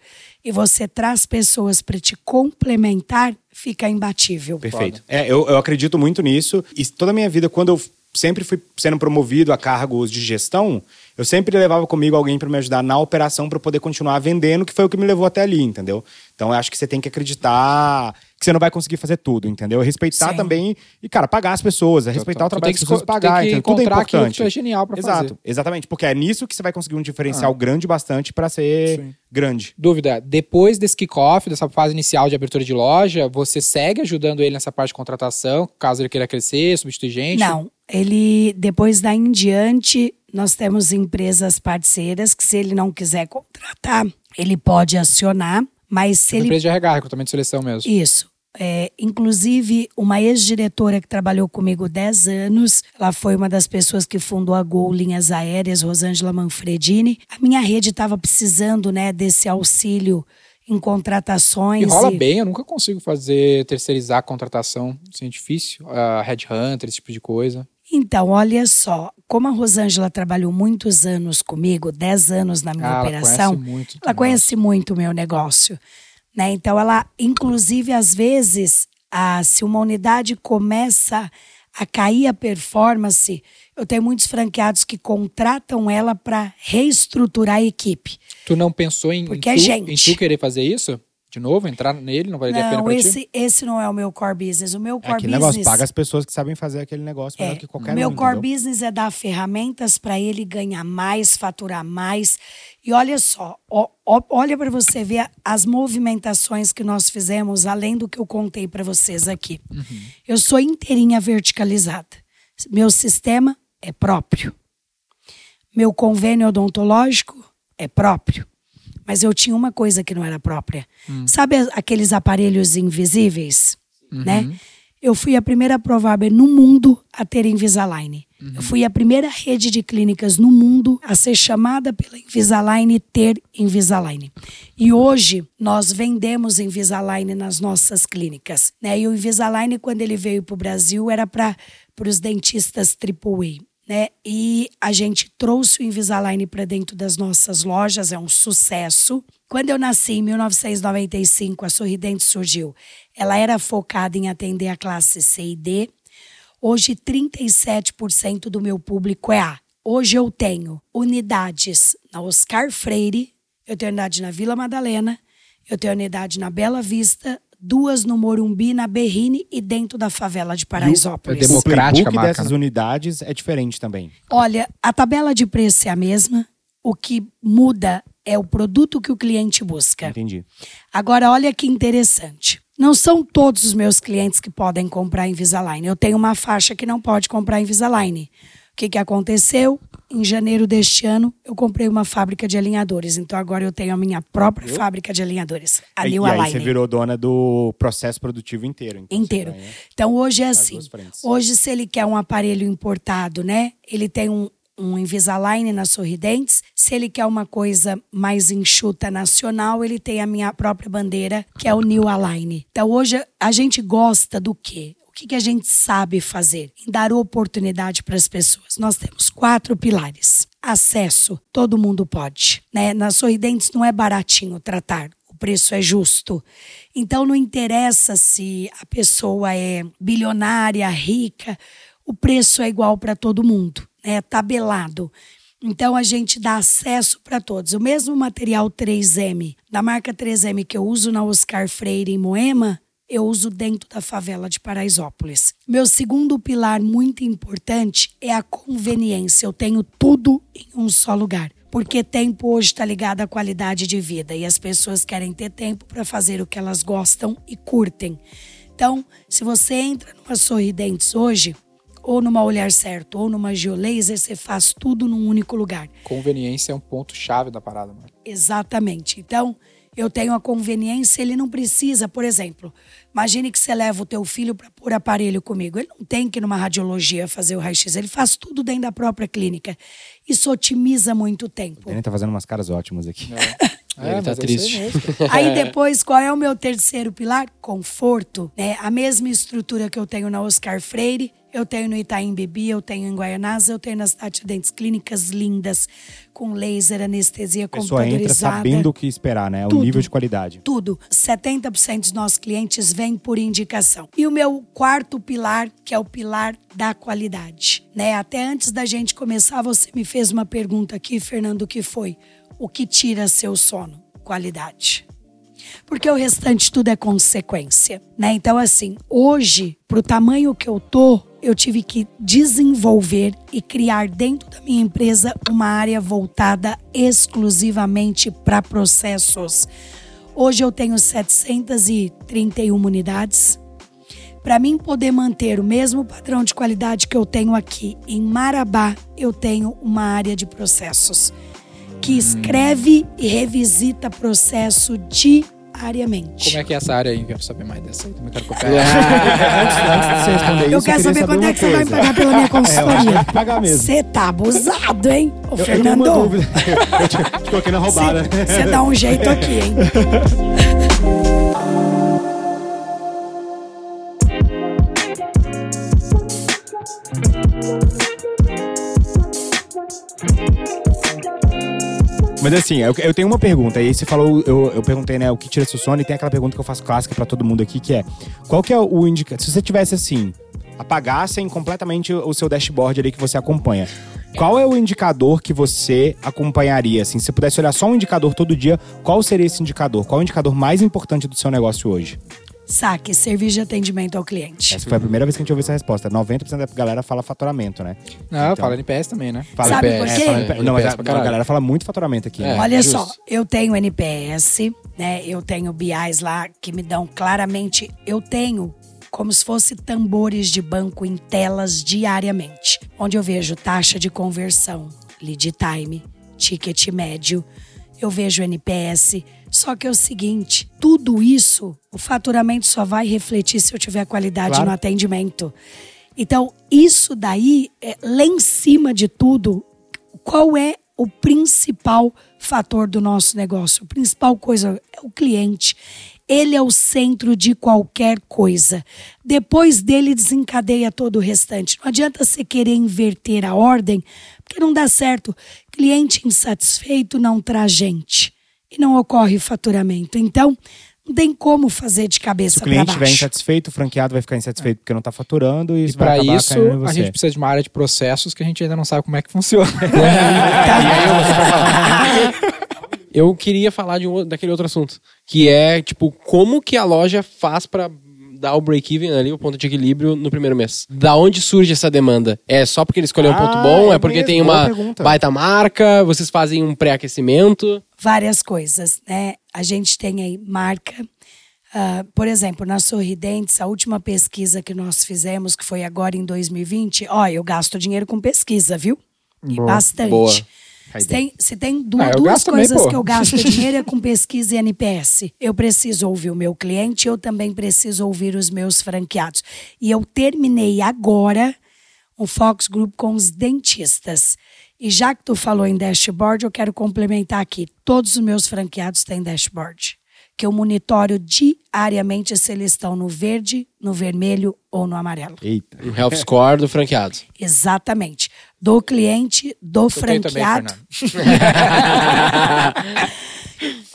e você traz pessoas para te complementar, fica imbatível. Perfeito. É, eu, eu acredito muito nisso. E toda a minha vida, quando eu sempre fui sendo promovido a cargos de gestão, eu sempre levava comigo alguém para me ajudar na operação para poder continuar vendendo, que foi o que me levou até ali, entendeu? Então eu acho que você tem que acreditar que você não vai conseguir fazer tudo, entendeu? Respeitar Sim. também e, cara, pagar as pessoas, é respeitar o Tu trabalho tem das que pessoas, esco- pagar, tem que? Tudo é importante. que é genial pra Exato, fazer. exatamente, porque é nisso que você vai conseguir um diferencial grande bastante para ser Sim. grande. Dúvida, depois desse kickoff, dessa fase inicial de abertura de loja, você segue ajudando ele nessa parte de contratação, caso ele queira crescer, substituir gente? Não, ele depois daí em diante nós temos empresas parceiras que se ele não quiser contratar, ele pode acionar, mas se Uma ele empresa de RH, recrutamento e seleção mesmo. Isso. É, inclusive, uma ex-diretora que trabalhou comigo 10 anos, ela foi uma das pessoas que fundou a Gol Linhas Aéreas, Rosângela Manfredini. A minha rede estava precisando né, desse auxílio em contratações. E rola e- bem, eu nunca consigo fazer, terceirizar a contratação, assim, é difícil. Uh, headhunter, esse tipo de coisa. Então, olha só, como a Rosângela trabalhou muitos anos comigo, 10 anos na minha Ah, ela operação, conhece muito ela conhece muito o meu negócio. Né? Então, ela, inclusive, às vezes, ah, se uma unidade começa a cair a performance, eu tenho muitos franqueados que contratam ela para reestruturar a equipe. Tu não pensou em, Porque em, é gente. em tu querer fazer isso? De novo, entrar nele? Não valeria a pena Não, pra ti? esse, esse não é o meu core business. O meu É core aquele business. negócio, paga as pessoas que sabem fazer aquele negócio melhor É, que qualquer o meu um, core entendeu? business é dar ferramentas para ele ganhar mais, faturar mais. E olha só, ó- ó- olha para você ver as movimentações que nós fizemos, além do que eu contei para vocês aqui. Uhum. Eu sou inteirinha verticalizada. Meu sistema é próprio. Meu convênio odontológico é próprio. Mas eu tinha uma coisa que não era própria. Hum. Sabe aqueles aparelhos invisíveis? Uhum. Né? Eu fui a primeira provável no mundo a ter Invisalign. Uhum. Eu fui a primeira rede de clínicas no mundo a ser chamada pela Invisalign e ter Invisalign. E hoje nós vendemos Invisalign nas nossas clínicas. Né? E o Invisalign, quando ele veio para o Brasil, era para os dentistas AAA né? E a gente trouxe o Invisalign para dentro das nossas lojas, é um sucesso. Quando eu nasci em 1995, a Sorridente surgiu. Ela era focada em atender a classe C e D. Hoje, 37% do meu público é A. Hoje eu tenho unidades na Oscar Freire, eu tenho unidade na Vila Madalena, eu tenho unidade na Bela Vista, duas no Morumbi, na Berrine e dentro da favela de Paraisópolis. É O democrática playbook a marca, dessas né? unidades é diferente também. Olha, a tabela de preço é a mesma. O que muda é o produto que o cliente busca. Entendi. Agora, olha que interessante. Não são todos os meus clientes que podem comprar Invisalign. Eu tenho uma faixa que não pode comprar Invisalign. O que, que aconteceu? Em janeiro deste ano, eu comprei uma fábrica de alinhadores. Então, agora eu tenho a minha própria fábrica de alinhadores. A e New aí Align você virou dona do processo produtivo inteiro. então inteiro. ganha. Então hoje é assim. Hoje se ele quer um aparelho importado, né? Ele tem um um Invisalign na Sorridentes. Se ele quer uma coisa mais enxuta nacional, ele tem a minha própria bandeira, que é o New Align. Então hoje a gente gosta do quê? Que, que a gente sabe fazer? Em dar oportunidade para as pessoas. Nós temos quatro pilares. Acesso, todo mundo pode. Né? Na Sorridentes não é baratinho tratar o preço é justo. Então não interessa se a pessoa é bilionária, rica, o preço é igual para todo mundo, é tabelado. Então a gente dá acesso para todos. O mesmo material 3M, da marca 3M que eu uso na Oscar Freire em Moema, eu uso dentro da favela de Paraisópolis. Meu segundo pilar muito importante é a conveniência. Eu tenho tudo em um só lugar. Porque tempo hoje está ligado à qualidade de vida e as pessoas querem ter tempo para fazer o que elas gostam e curtem. Então, se você entra numa Sorridentes hoje, ou numa Olhar Certo, ou numa Geolaser, você faz tudo num único lugar. Conveniência é um ponto-chave da parada, mano. Exatamente. Então, eu tenho a conveniência, ele não precisa, por exemplo, imagine que você leva o teu filho para pôr aparelho comigo. Ele não tem que ir numa radiologia fazer o raio-x, ele faz tudo dentro da própria clínica. Isso otimiza muito tempo. O Dani tá fazendo umas caras ótimas aqui. É, Ele tá é isso aí triste. Aí depois, qual é o meu terceiro pilar? Conforto. Né? A mesma estrutura que eu tenho na Oscar Freire, eu tenho no Itaim Bibi, eu tenho em Guaianazes, eu tenho nas Tati Dentes clínicas lindas, com laser, anestesia A pessoa entra computadorizada. sabendo o que esperar, né? O Tudo. nível de qualidade. Tudo. 70% dos nossos clientes vêm por indicação. E o meu quarto pilar, que é o pilar da qualidade. Né? Até antes da gente começar, você me fez uma pergunta aqui, Fernando, que foi: o que tira seu sono? Qualidade. Porque o restante tudo é consequência, né? Então, assim, hoje, pro tamanho que eu tô, eu tive que desenvolver e criar dentro da minha empresa uma área voltada exclusivamente para processos. Hoje eu tenho 731 unidades. Para mim poder manter o mesmo padrão de qualidade que eu tenho aqui em Marabá, eu tenho uma área de processos que escreve e revisita processo diariamente. Como é que é essa área aí? Quero saber mais dessa aí. Também quero copiar. antes, antes de você responder isso, Eu quero saber quanto é que você vai me pagar pela minha É, eu consultoria. pagar mesmo. Você tá abusado, hein? Ô, Eu, eu Fernando. Eu te, te coloquei na roubada. Você dá um jeito aqui, hein? Mas assim, eu, eu tenho uma pergunta. E aí você falou, eu, eu perguntei, né, o que tira seu sono, e tem aquela pergunta que eu faço clássica pra todo mundo aqui, que é: qual que é o indicador? Se você tivesse assim, apagassem completamente o seu dashboard ali que você acompanha. Qual é o indicador que você acompanharia? Assim, se você pudesse olhar só um indicador todo dia, qual seria esse indicador? Qual é o indicador mais importante do seu negócio hoje? Saque, serviço de atendimento ao cliente. Essa foi a primeira vez que a gente ouviu essa resposta. 90% da galera fala faturamento, né? Não, Então, fala NPS também, né? Fala Sabe NPS, por é, quê? fala NPS. Não, mas a, a galera fala muito faturamento aqui, né? É. Olha justo. só, eu tenho NPS, né? Eu tenho BIs lá que me dão claramente. Eu tenho como se fosse tambores de banco em telas diariamente, onde eu vejo taxa de conversão, lead time, ticket médio, eu vejo NPS. Só que é o seguinte, tudo isso, o faturamento só vai refletir se eu tiver qualidade Claro. no atendimento. Então, isso daí, é, lá em cima de tudo, qual é o principal fator do nosso negócio? A principal coisa é o cliente. Ele é o centro de qualquer coisa. Depois dele desencadeia todo o restante. Não adianta você querer inverter a ordem, porque não dá certo. Cliente insatisfeito não traz gente e não ocorre faturamento. Então, não tem como fazer de Se cabeça o para cliente baixo. estiver insatisfeito, o franqueado vai ficar insatisfeito porque não tá faturando e E isso vai pra acabar isso, a gente precisa de uma área de processos que a gente ainda não sabe como é que funciona. Eu queria falar de um, daquele outro assunto, que é, tipo, como que a loja faz pra dar o break-even ali, o ponto de equilíbrio no primeiro mês. Da onde surge essa demanda? É só porque ele escolheu um Ah, ponto bom? É, é porque mesmo, tem uma pergunta. baita marca? Vocês fazem um pré-aquecimento? Várias coisas, né? A gente tem aí marca. ah, por exemplo, na Sorridentes, a última pesquisa que nós fizemos, que foi agora em 2020, ó, eu gasto dinheiro com pesquisa, viu? E bastante. boa. Se tem, se tem du- Ah, duas também, coisas pô. que eu gasto dinheiro é com pesquisa e NPS. Eu preciso ouvir o meu cliente, eu também preciso ouvir os meus franqueados. E eu terminei agora um Fox Group com os dentistas. E já que tu falou em dashboard, eu quero complementar aqui. Todos os meus franqueados têm dashboard. Que eu monitoro diariamente se eles estão no verde, no vermelho ou no amarelo. Eita. Um health score do franqueado. Exatamente. Do cliente, do Eu também, franqueado. Fernando.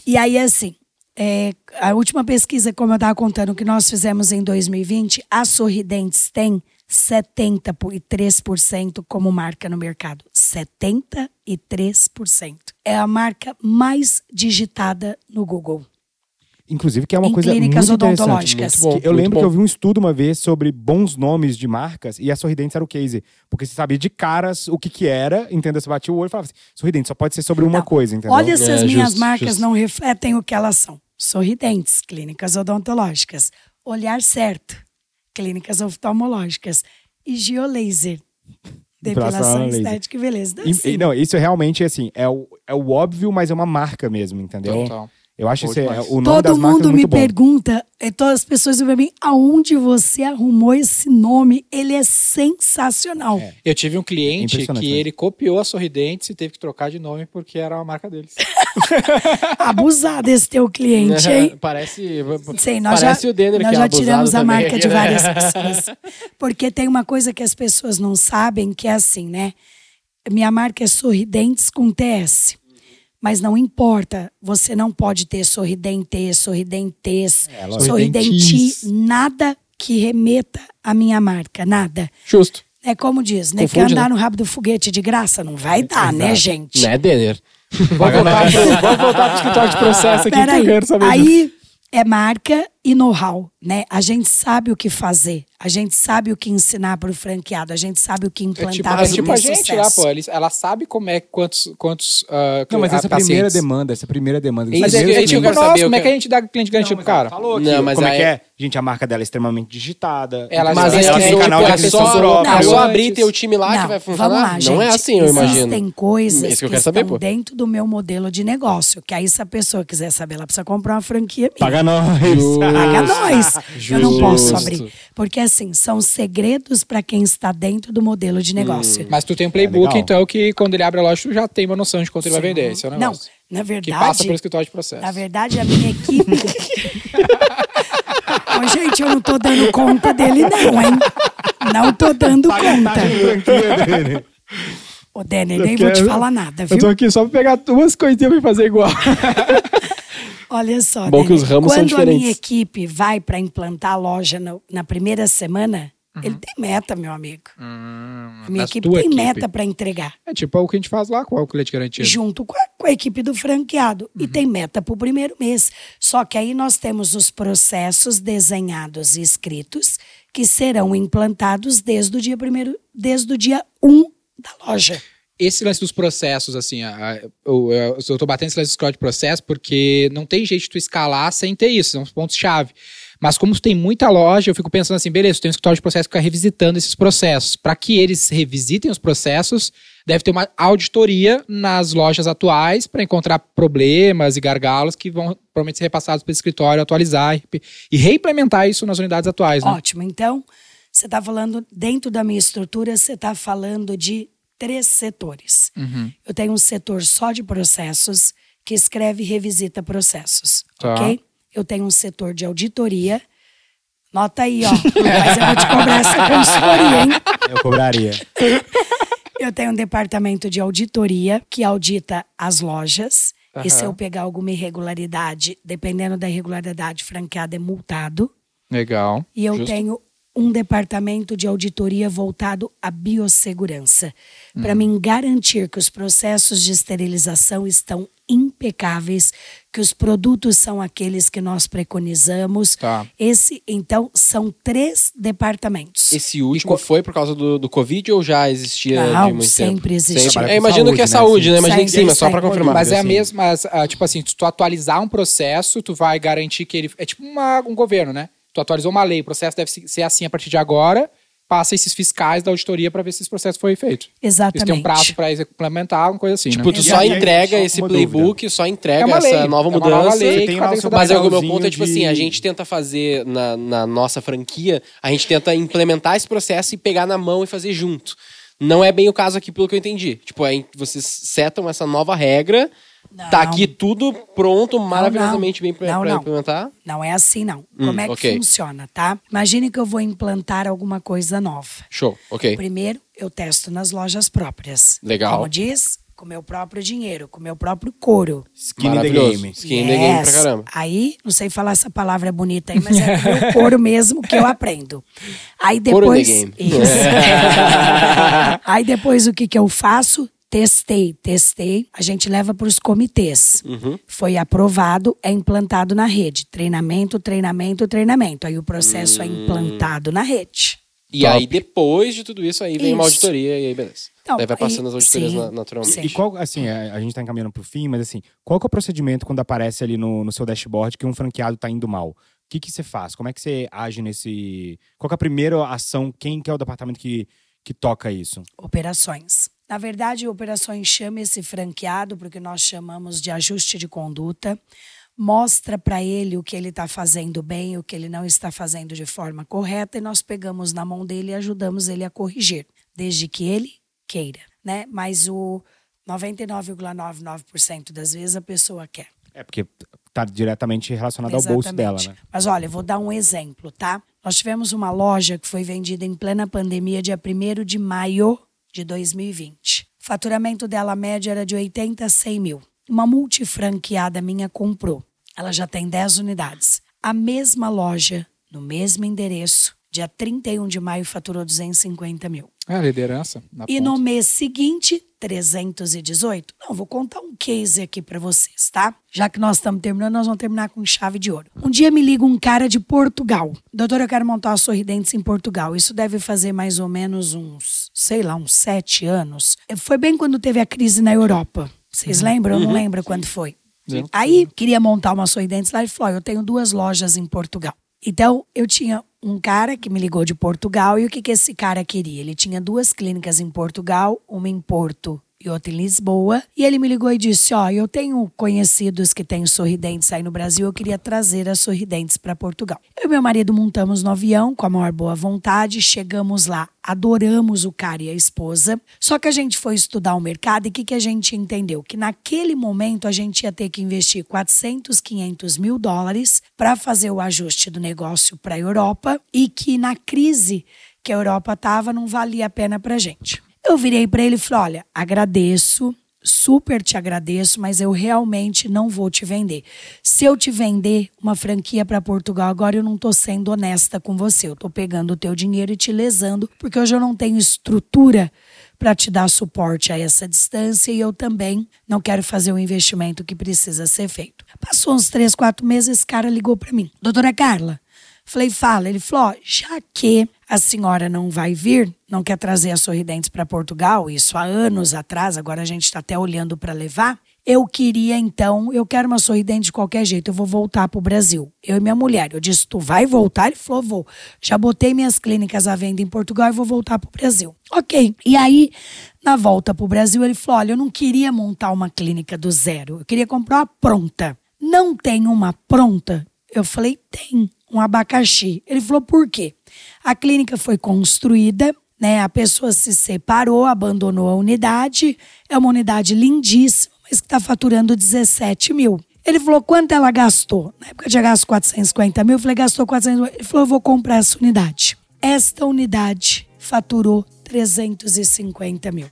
E aí, assim, é, a última pesquisa, como eu estava contando, que nós fizemos em 2020, a Sorridentes tem 73% como marca no mercado. 73%. É a marca mais digitada no Google. Inclusive, que é uma Em coisa clínicas muito interessante. odontológicas. Muito bom. Eu lembro bom. que eu vi um estudo uma vez sobre bons nomes de marcas e a Sorridentes era o case. Porque você sabia de caras o que que era, entendeu? Você batia o olho e falava assim, Sorridentes só pode ser sobre uma Não. coisa, entendeu? Olha se É, as minhas justo, marcas justo. não refletem o que elas são. Sorridentes, clínicas odontológicas. Olhar certo, clínicas oftalmológicas. E geolaser, Depilação estética e beleza. Então, E- assim, e, não, isso é realmente assim, é o, é o óbvio, mas é uma marca mesmo, entendeu? Total. Eu acho esse, é, o nome das Todo marcas é mundo me bom. pergunta, e todas as pessoas pra mim, aonde você arrumou esse nome? Ele é sensacional. Eu tive um cliente que mesmo. ele copiou a Sorridentes e teve que trocar de nome porque era a marca deles. Abusado esse teu cliente, hein? Parece. Sei, nós parece já, o Denner nós que é já tiramos a também marca aqui, de né? várias pessoas. Porque tem uma coisa que as pessoas não sabem, que é assim, né? Minha marca é Sorridentes com TS. Mas não importa, você não pode ter sorridente, sorridentes, É, sorridenti, nada que remeta à minha marca, nada. Justo. É como diz, né? Quer Confunde, andar né? no rabo do foguete de graça? Não vai dar, né, gente? Né, Denner? Vamos voltar, vamos voltar pro escritório de processo aqui que eu Peraí, quero saber. disso. aí é marca e know-how, né? A gente sabe o que fazer, a gente sabe o que ensinar para o franqueado, a gente sabe o que É implantar tipo, para é tipo a ter gente lá, pô. ela sabe como é quantos. quantos ah, Não, mas essa é a pacientes. primeira demanda, essa é a primeira demanda. Mas é, é tipo, eu quero nossa, saber, como é que a gente dá cliente garantido pro cara? Falou aqui, Não, mas como é que é? Gente, a marca dela é extremamente digitada. Ela Mas é, ela tem tipo, canal de é aquisição só, própria. é só abrir teu time lá que vai funcionar? Vamos lá, não é assim, eu imagino. Existem coisas Isso que eu que quero estão dentro do meu modelo de negócio. Que aí, se a pessoa quiser saber, ela precisa comprar uma franquia minha. Paga nós. Paga nós. Eu não posso abrir. Porque, assim, são segredos para quem está dentro do modelo de negócio. Mas tu tem um playbook, legal. então, que quando ele abre a loja, tu já tem uma noção de quanto ele vai vender. Esse é o Não, negócio. na Que verdade. passa pelo escritório de processo. Na verdade, a minha equipe. Ô, gente, eu não tô dando conta dele, não, hein? Não tô dando conta. Ô, Denner, nem vou te falar nada, viu? aqui só pra pegar duas coisinhas pra fazer igual. Olha só, Bom que Denner, os ramos são quando a minha diferentes. equipe vai para implantar a loja no- na primeira semana, Uhum. ele tem meta, meu amigo. a minha equipe tem equipe. meta para entregar. É tipo o que a gente faz lá com o cliente garantido. junto com a, com a equipe do franqueado. Uhum. E tem meta para o primeiro mês. Só que aí nós temos os processos desenhados e escritos que serão implantados desde o dia primeiro, desde o dia 1 da loja. Esse lance dos processos, assim, a- a- eu, eu, tô batendo esse lance do de processo porque não tem jeito de tu escalar sem ter isso, são os pontos-chave. Mas como tem muita loja, eu fico pensando assim, beleza, tem um escritório de processo que fica revisitando esses processos. Para que eles revisitem os processos, deve ter uma auditoria nas lojas atuais para encontrar problemas e gargalos que vão provavelmente ser repassados para o escritório atualizar e, e reimplementar isso nas unidades atuais, né? Ótimo. Então, você está falando, dentro da minha estrutura, você está falando de três setores. Uhum. Eu tenho um setor só de processos, que escreve e revisita processos. Tá. Ok? Eu tenho um setor de auditoria. Nota aí, ó. Mas eu vou te cobrar essa consultoria, hein? Eu cobraria. Eu tenho um departamento de auditoria que audita as lojas. E se eu pegar alguma irregularidade, dependendo da irregularidade, franqueado é multado. Legal. E eu Justo. tenho um departamento de auditoria voltado à biossegurança, Hum. para mim garantir que os processos de esterilização estão impecáveis, que os produtos são aqueles que nós preconizamos. Tá. Esse, então, são três departamentos. Esse último foi por causa do, do Covid ou já existia Não, de muito sempre tempo? existiu. Sempre. É, com imagino saúde, que é né? saúde, né? Imagino que sim, mas só sai. pra confirmar. Mas é a assim. mesma, tipo assim, se tu atualizar um processo, tu vai garantir que ele. É tipo uma- um governo, né? Tu atualizou uma lei, o processo deve se- ser assim a partir de agora, passa esses fiscais da auditoria pra ver se esse processo foi feito. Exatamente. Eles têm um prazo pra implementar, uma coisa assim. Tipo, né? tu só entrega só esse playbook, só entrega É uma lei, essa nova é uma mudança. nova lei tem Mas é o meu ponto é tipo de- assim, a gente tenta fazer na, na nossa franquia, a gente tenta implementar esse processo e pegar na mão e fazer junto. Não é bem o caso aqui, pelo que eu entendi. Tipo, aí vocês setam essa nova regra, Não. tá aqui tudo pronto, maravilhosamente bem pra, Não, pra não. implementar. Não é assim, não. Hum, Como é que funciona, tá? Imagine que eu vou implantar alguma coisa nova. Show, ok. Primeiro, eu testo nas lojas próprias. Legal. Como diz, com meu próprio dinheiro, com meu próprio couro. Skin in the Maravilhoso. game. Skin in the game pra Yes. caramba. Aí, não sei falar essa palavra bonita aí, mas é o meu couro mesmo que eu aprendo. Aí Couro in the depois. game. Isso. aí depois o que, que eu faço? Testei, testei. A gente leva para os comitês. Uhum. Foi aprovado, é implantado na rede. Treinamento, treinamento, treinamento. Aí o processo é Hum. implantado na rede. E Top. aí, depois de tudo isso, aí vem uma Isso. auditoria e aí beleza. Então, Daí vai passando aí- as auditorias sim, na- naturalmente. sim. E qual, assim, a, a gente tá encaminhando pro fim, mas assim, qual que é o procedimento quando aparece ali no, no seu dashboard que um franqueado tá indo mal? O que que você faz? Como é que você age nesse... Qual que é a primeira ação? Quem que é o departamento que, que toca isso? Operações. Na verdade, operações chama esse franqueado porque nós chamamos de ajuste de conduta. mostra para ele o que ele está fazendo bem, o que ele não está fazendo de forma correta, e nós pegamos na mão dele e ajudamos ele a corrigir, desde que ele queira, né? Mas o 99,99% das vezes a pessoa quer. É porque está diretamente relacionado Exatamente. ao bolso dela, né? Mas olha, vou dar um exemplo, tá? Nós tivemos uma loja que foi vendida em plena pandemia, dia 1 de maio de 2020. O faturamento dela média era de 80 a 100 mil. Uma multifranqueada minha comprou. Ela já tem 10 unidades. A mesma loja, no mesmo endereço, dia 31 de maio, faturou 250 mil. É a liderança. e ponta. no mês seguinte, 318. Não, vou contar um case aqui para vocês, tá? Já que nós estamos terminando, nós vamos terminar com chave de ouro. Um dia me liga um cara de Portugal. Doutora, eu quero montar sorridentes em Portugal. Isso deve fazer mais ou menos uns, sei lá, uns sete anos. Foi bem quando teve a crise na Europa. Vocês uhum. lembram? Eu não uhum. lembro quando foi. Sim. Aí, queria montar uma sorridentes lá e falou: eu tenho duas lojas em Portugal. Então, eu tinha um cara que me ligou de Portugal e o que, que esse cara queria? Ele tinha duas clínicas em Portugal, uma em Porto outra em Lisboa. E ele me ligou e disse: Ó, oh, eu tenho conhecidos que têm sorridentes aí no Brasil, eu queria trazer as sorridentes para Portugal. Eu e meu marido montamos no avião com a maior boa vontade, chegamos lá, adoramos o cara e a esposa. Só que a gente foi estudar o mercado e o que, que a gente entendeu? Que naquele momento a gente ia ter que investir 400, 500 mil dólares para fazer o ajuste do negócio para a Europa e que na crise que a Europa estava não valia a pena para gente. Eu virei para ele e falei: olha, agradeço, super te agradeço, mas eu realmente não vou te vender. Se eu te vender uma franquia para Portugal agora, eu não estou sendo honesta com você. Eu estou pegando o teu dinheiro e te lesando, porque hoje eu não tenho estrutura para te dar suporte a essa distância e eu também não quero fazer o investimento que precisa ser feito. Passou uns três, quatro meses, esse cara ligou para mim. Doutora Carla, Falei, fala. Ele falou: já que a senhora não vai vir, não quer trazer a Sorridentes para Portugal, isso há anos atrás, agora a gente está até olhando para levar. Eu queria então, eu quero uma sorridente de qualquer jeito, eu vou voltar para o Brasil. Eu e minha mulher. Eu disse, tu vai voltar? Ele falou, vou. Já botei minhas clínicas à venda em Portugal e vou voltar para o Brasil. Ok. E aí, na volta para o Brasil, ele falou: olha, eu não queria montar uma clínica do zero, eu queria comprar uma pronta. Não tem uma pronta? Eu falei, tem um abacaxi. Ele falou, por quê? A clínica foi construída, né? A pessoa se separou, abandonou a unidade. É uma unidade lindíssima, mas que está faturando 17 mil. Ele falou, quanto ela gastou? Na época tinha gasto 450 mil. Eu falei, gastou 400 mil. Ele falou, eu vou comprar essa unidade. Esta unidade faturou 350 mil.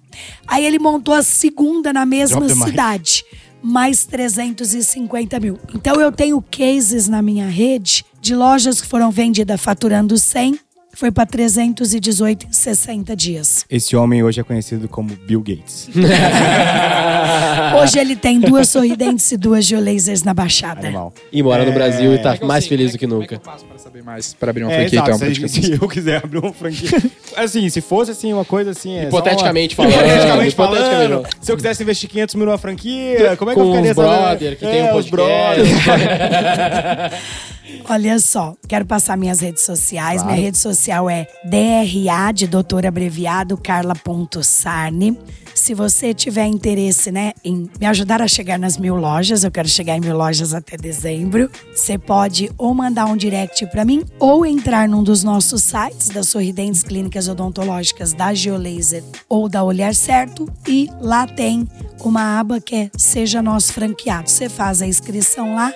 Aí ele montou a segunda na mesma cidade mais 350 mil. Então eu tenho cases na minha rede de lojas que foram vendidas faturando 100, foi para 318 em 60 dias. Esse homem hoje é conhecido como Bill Gates. hoje ele tem duas sorridentes e duas geolasers na Baixada. Animal. E mora no Brasil e tá é mais feliz do que nunca. Como é que eu faço para saber mais, para abrir uma é, franquia? Exato, então, se, se eu quiser abrir uma franquia. assim, se fosse assim, uma coisa assim. É hipoteticamente uma... falando. Hipoteticamente falando. Se eu quisesse investir 500 mil numa franquia, como é que Com eu ficaria os brother, que é, tem um podcast. Os brother. Olha só, quero passar minhas redes sociais. Claro. Minha rede social é DRA, de doutor abreviado, carla.sarne. Se você tiver interesse, né, em me ajudar a chegar nas mil lojas, eu quero chegar em mil lojas até dezembro, você pode ou mandar um direct para mim ou entrar num dos nossos sites das Sorridentes Clínicas Odontológicas da Geolaser ou da Olhar Certo e lá tem uma aba que é Seja Nosso Franqueado. Você faz a inscrição lá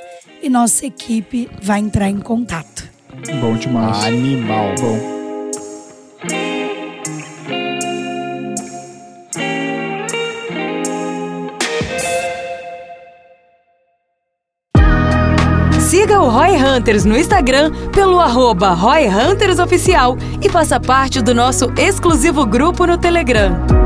e nossa equipe vai entrar em contato. Bom demais. Animal. Bom. Siga o Roy Hunters no Instagram pelo arroba Roy Hunters Oficial e faça parte do nosso exclusivo grupo no Telegram.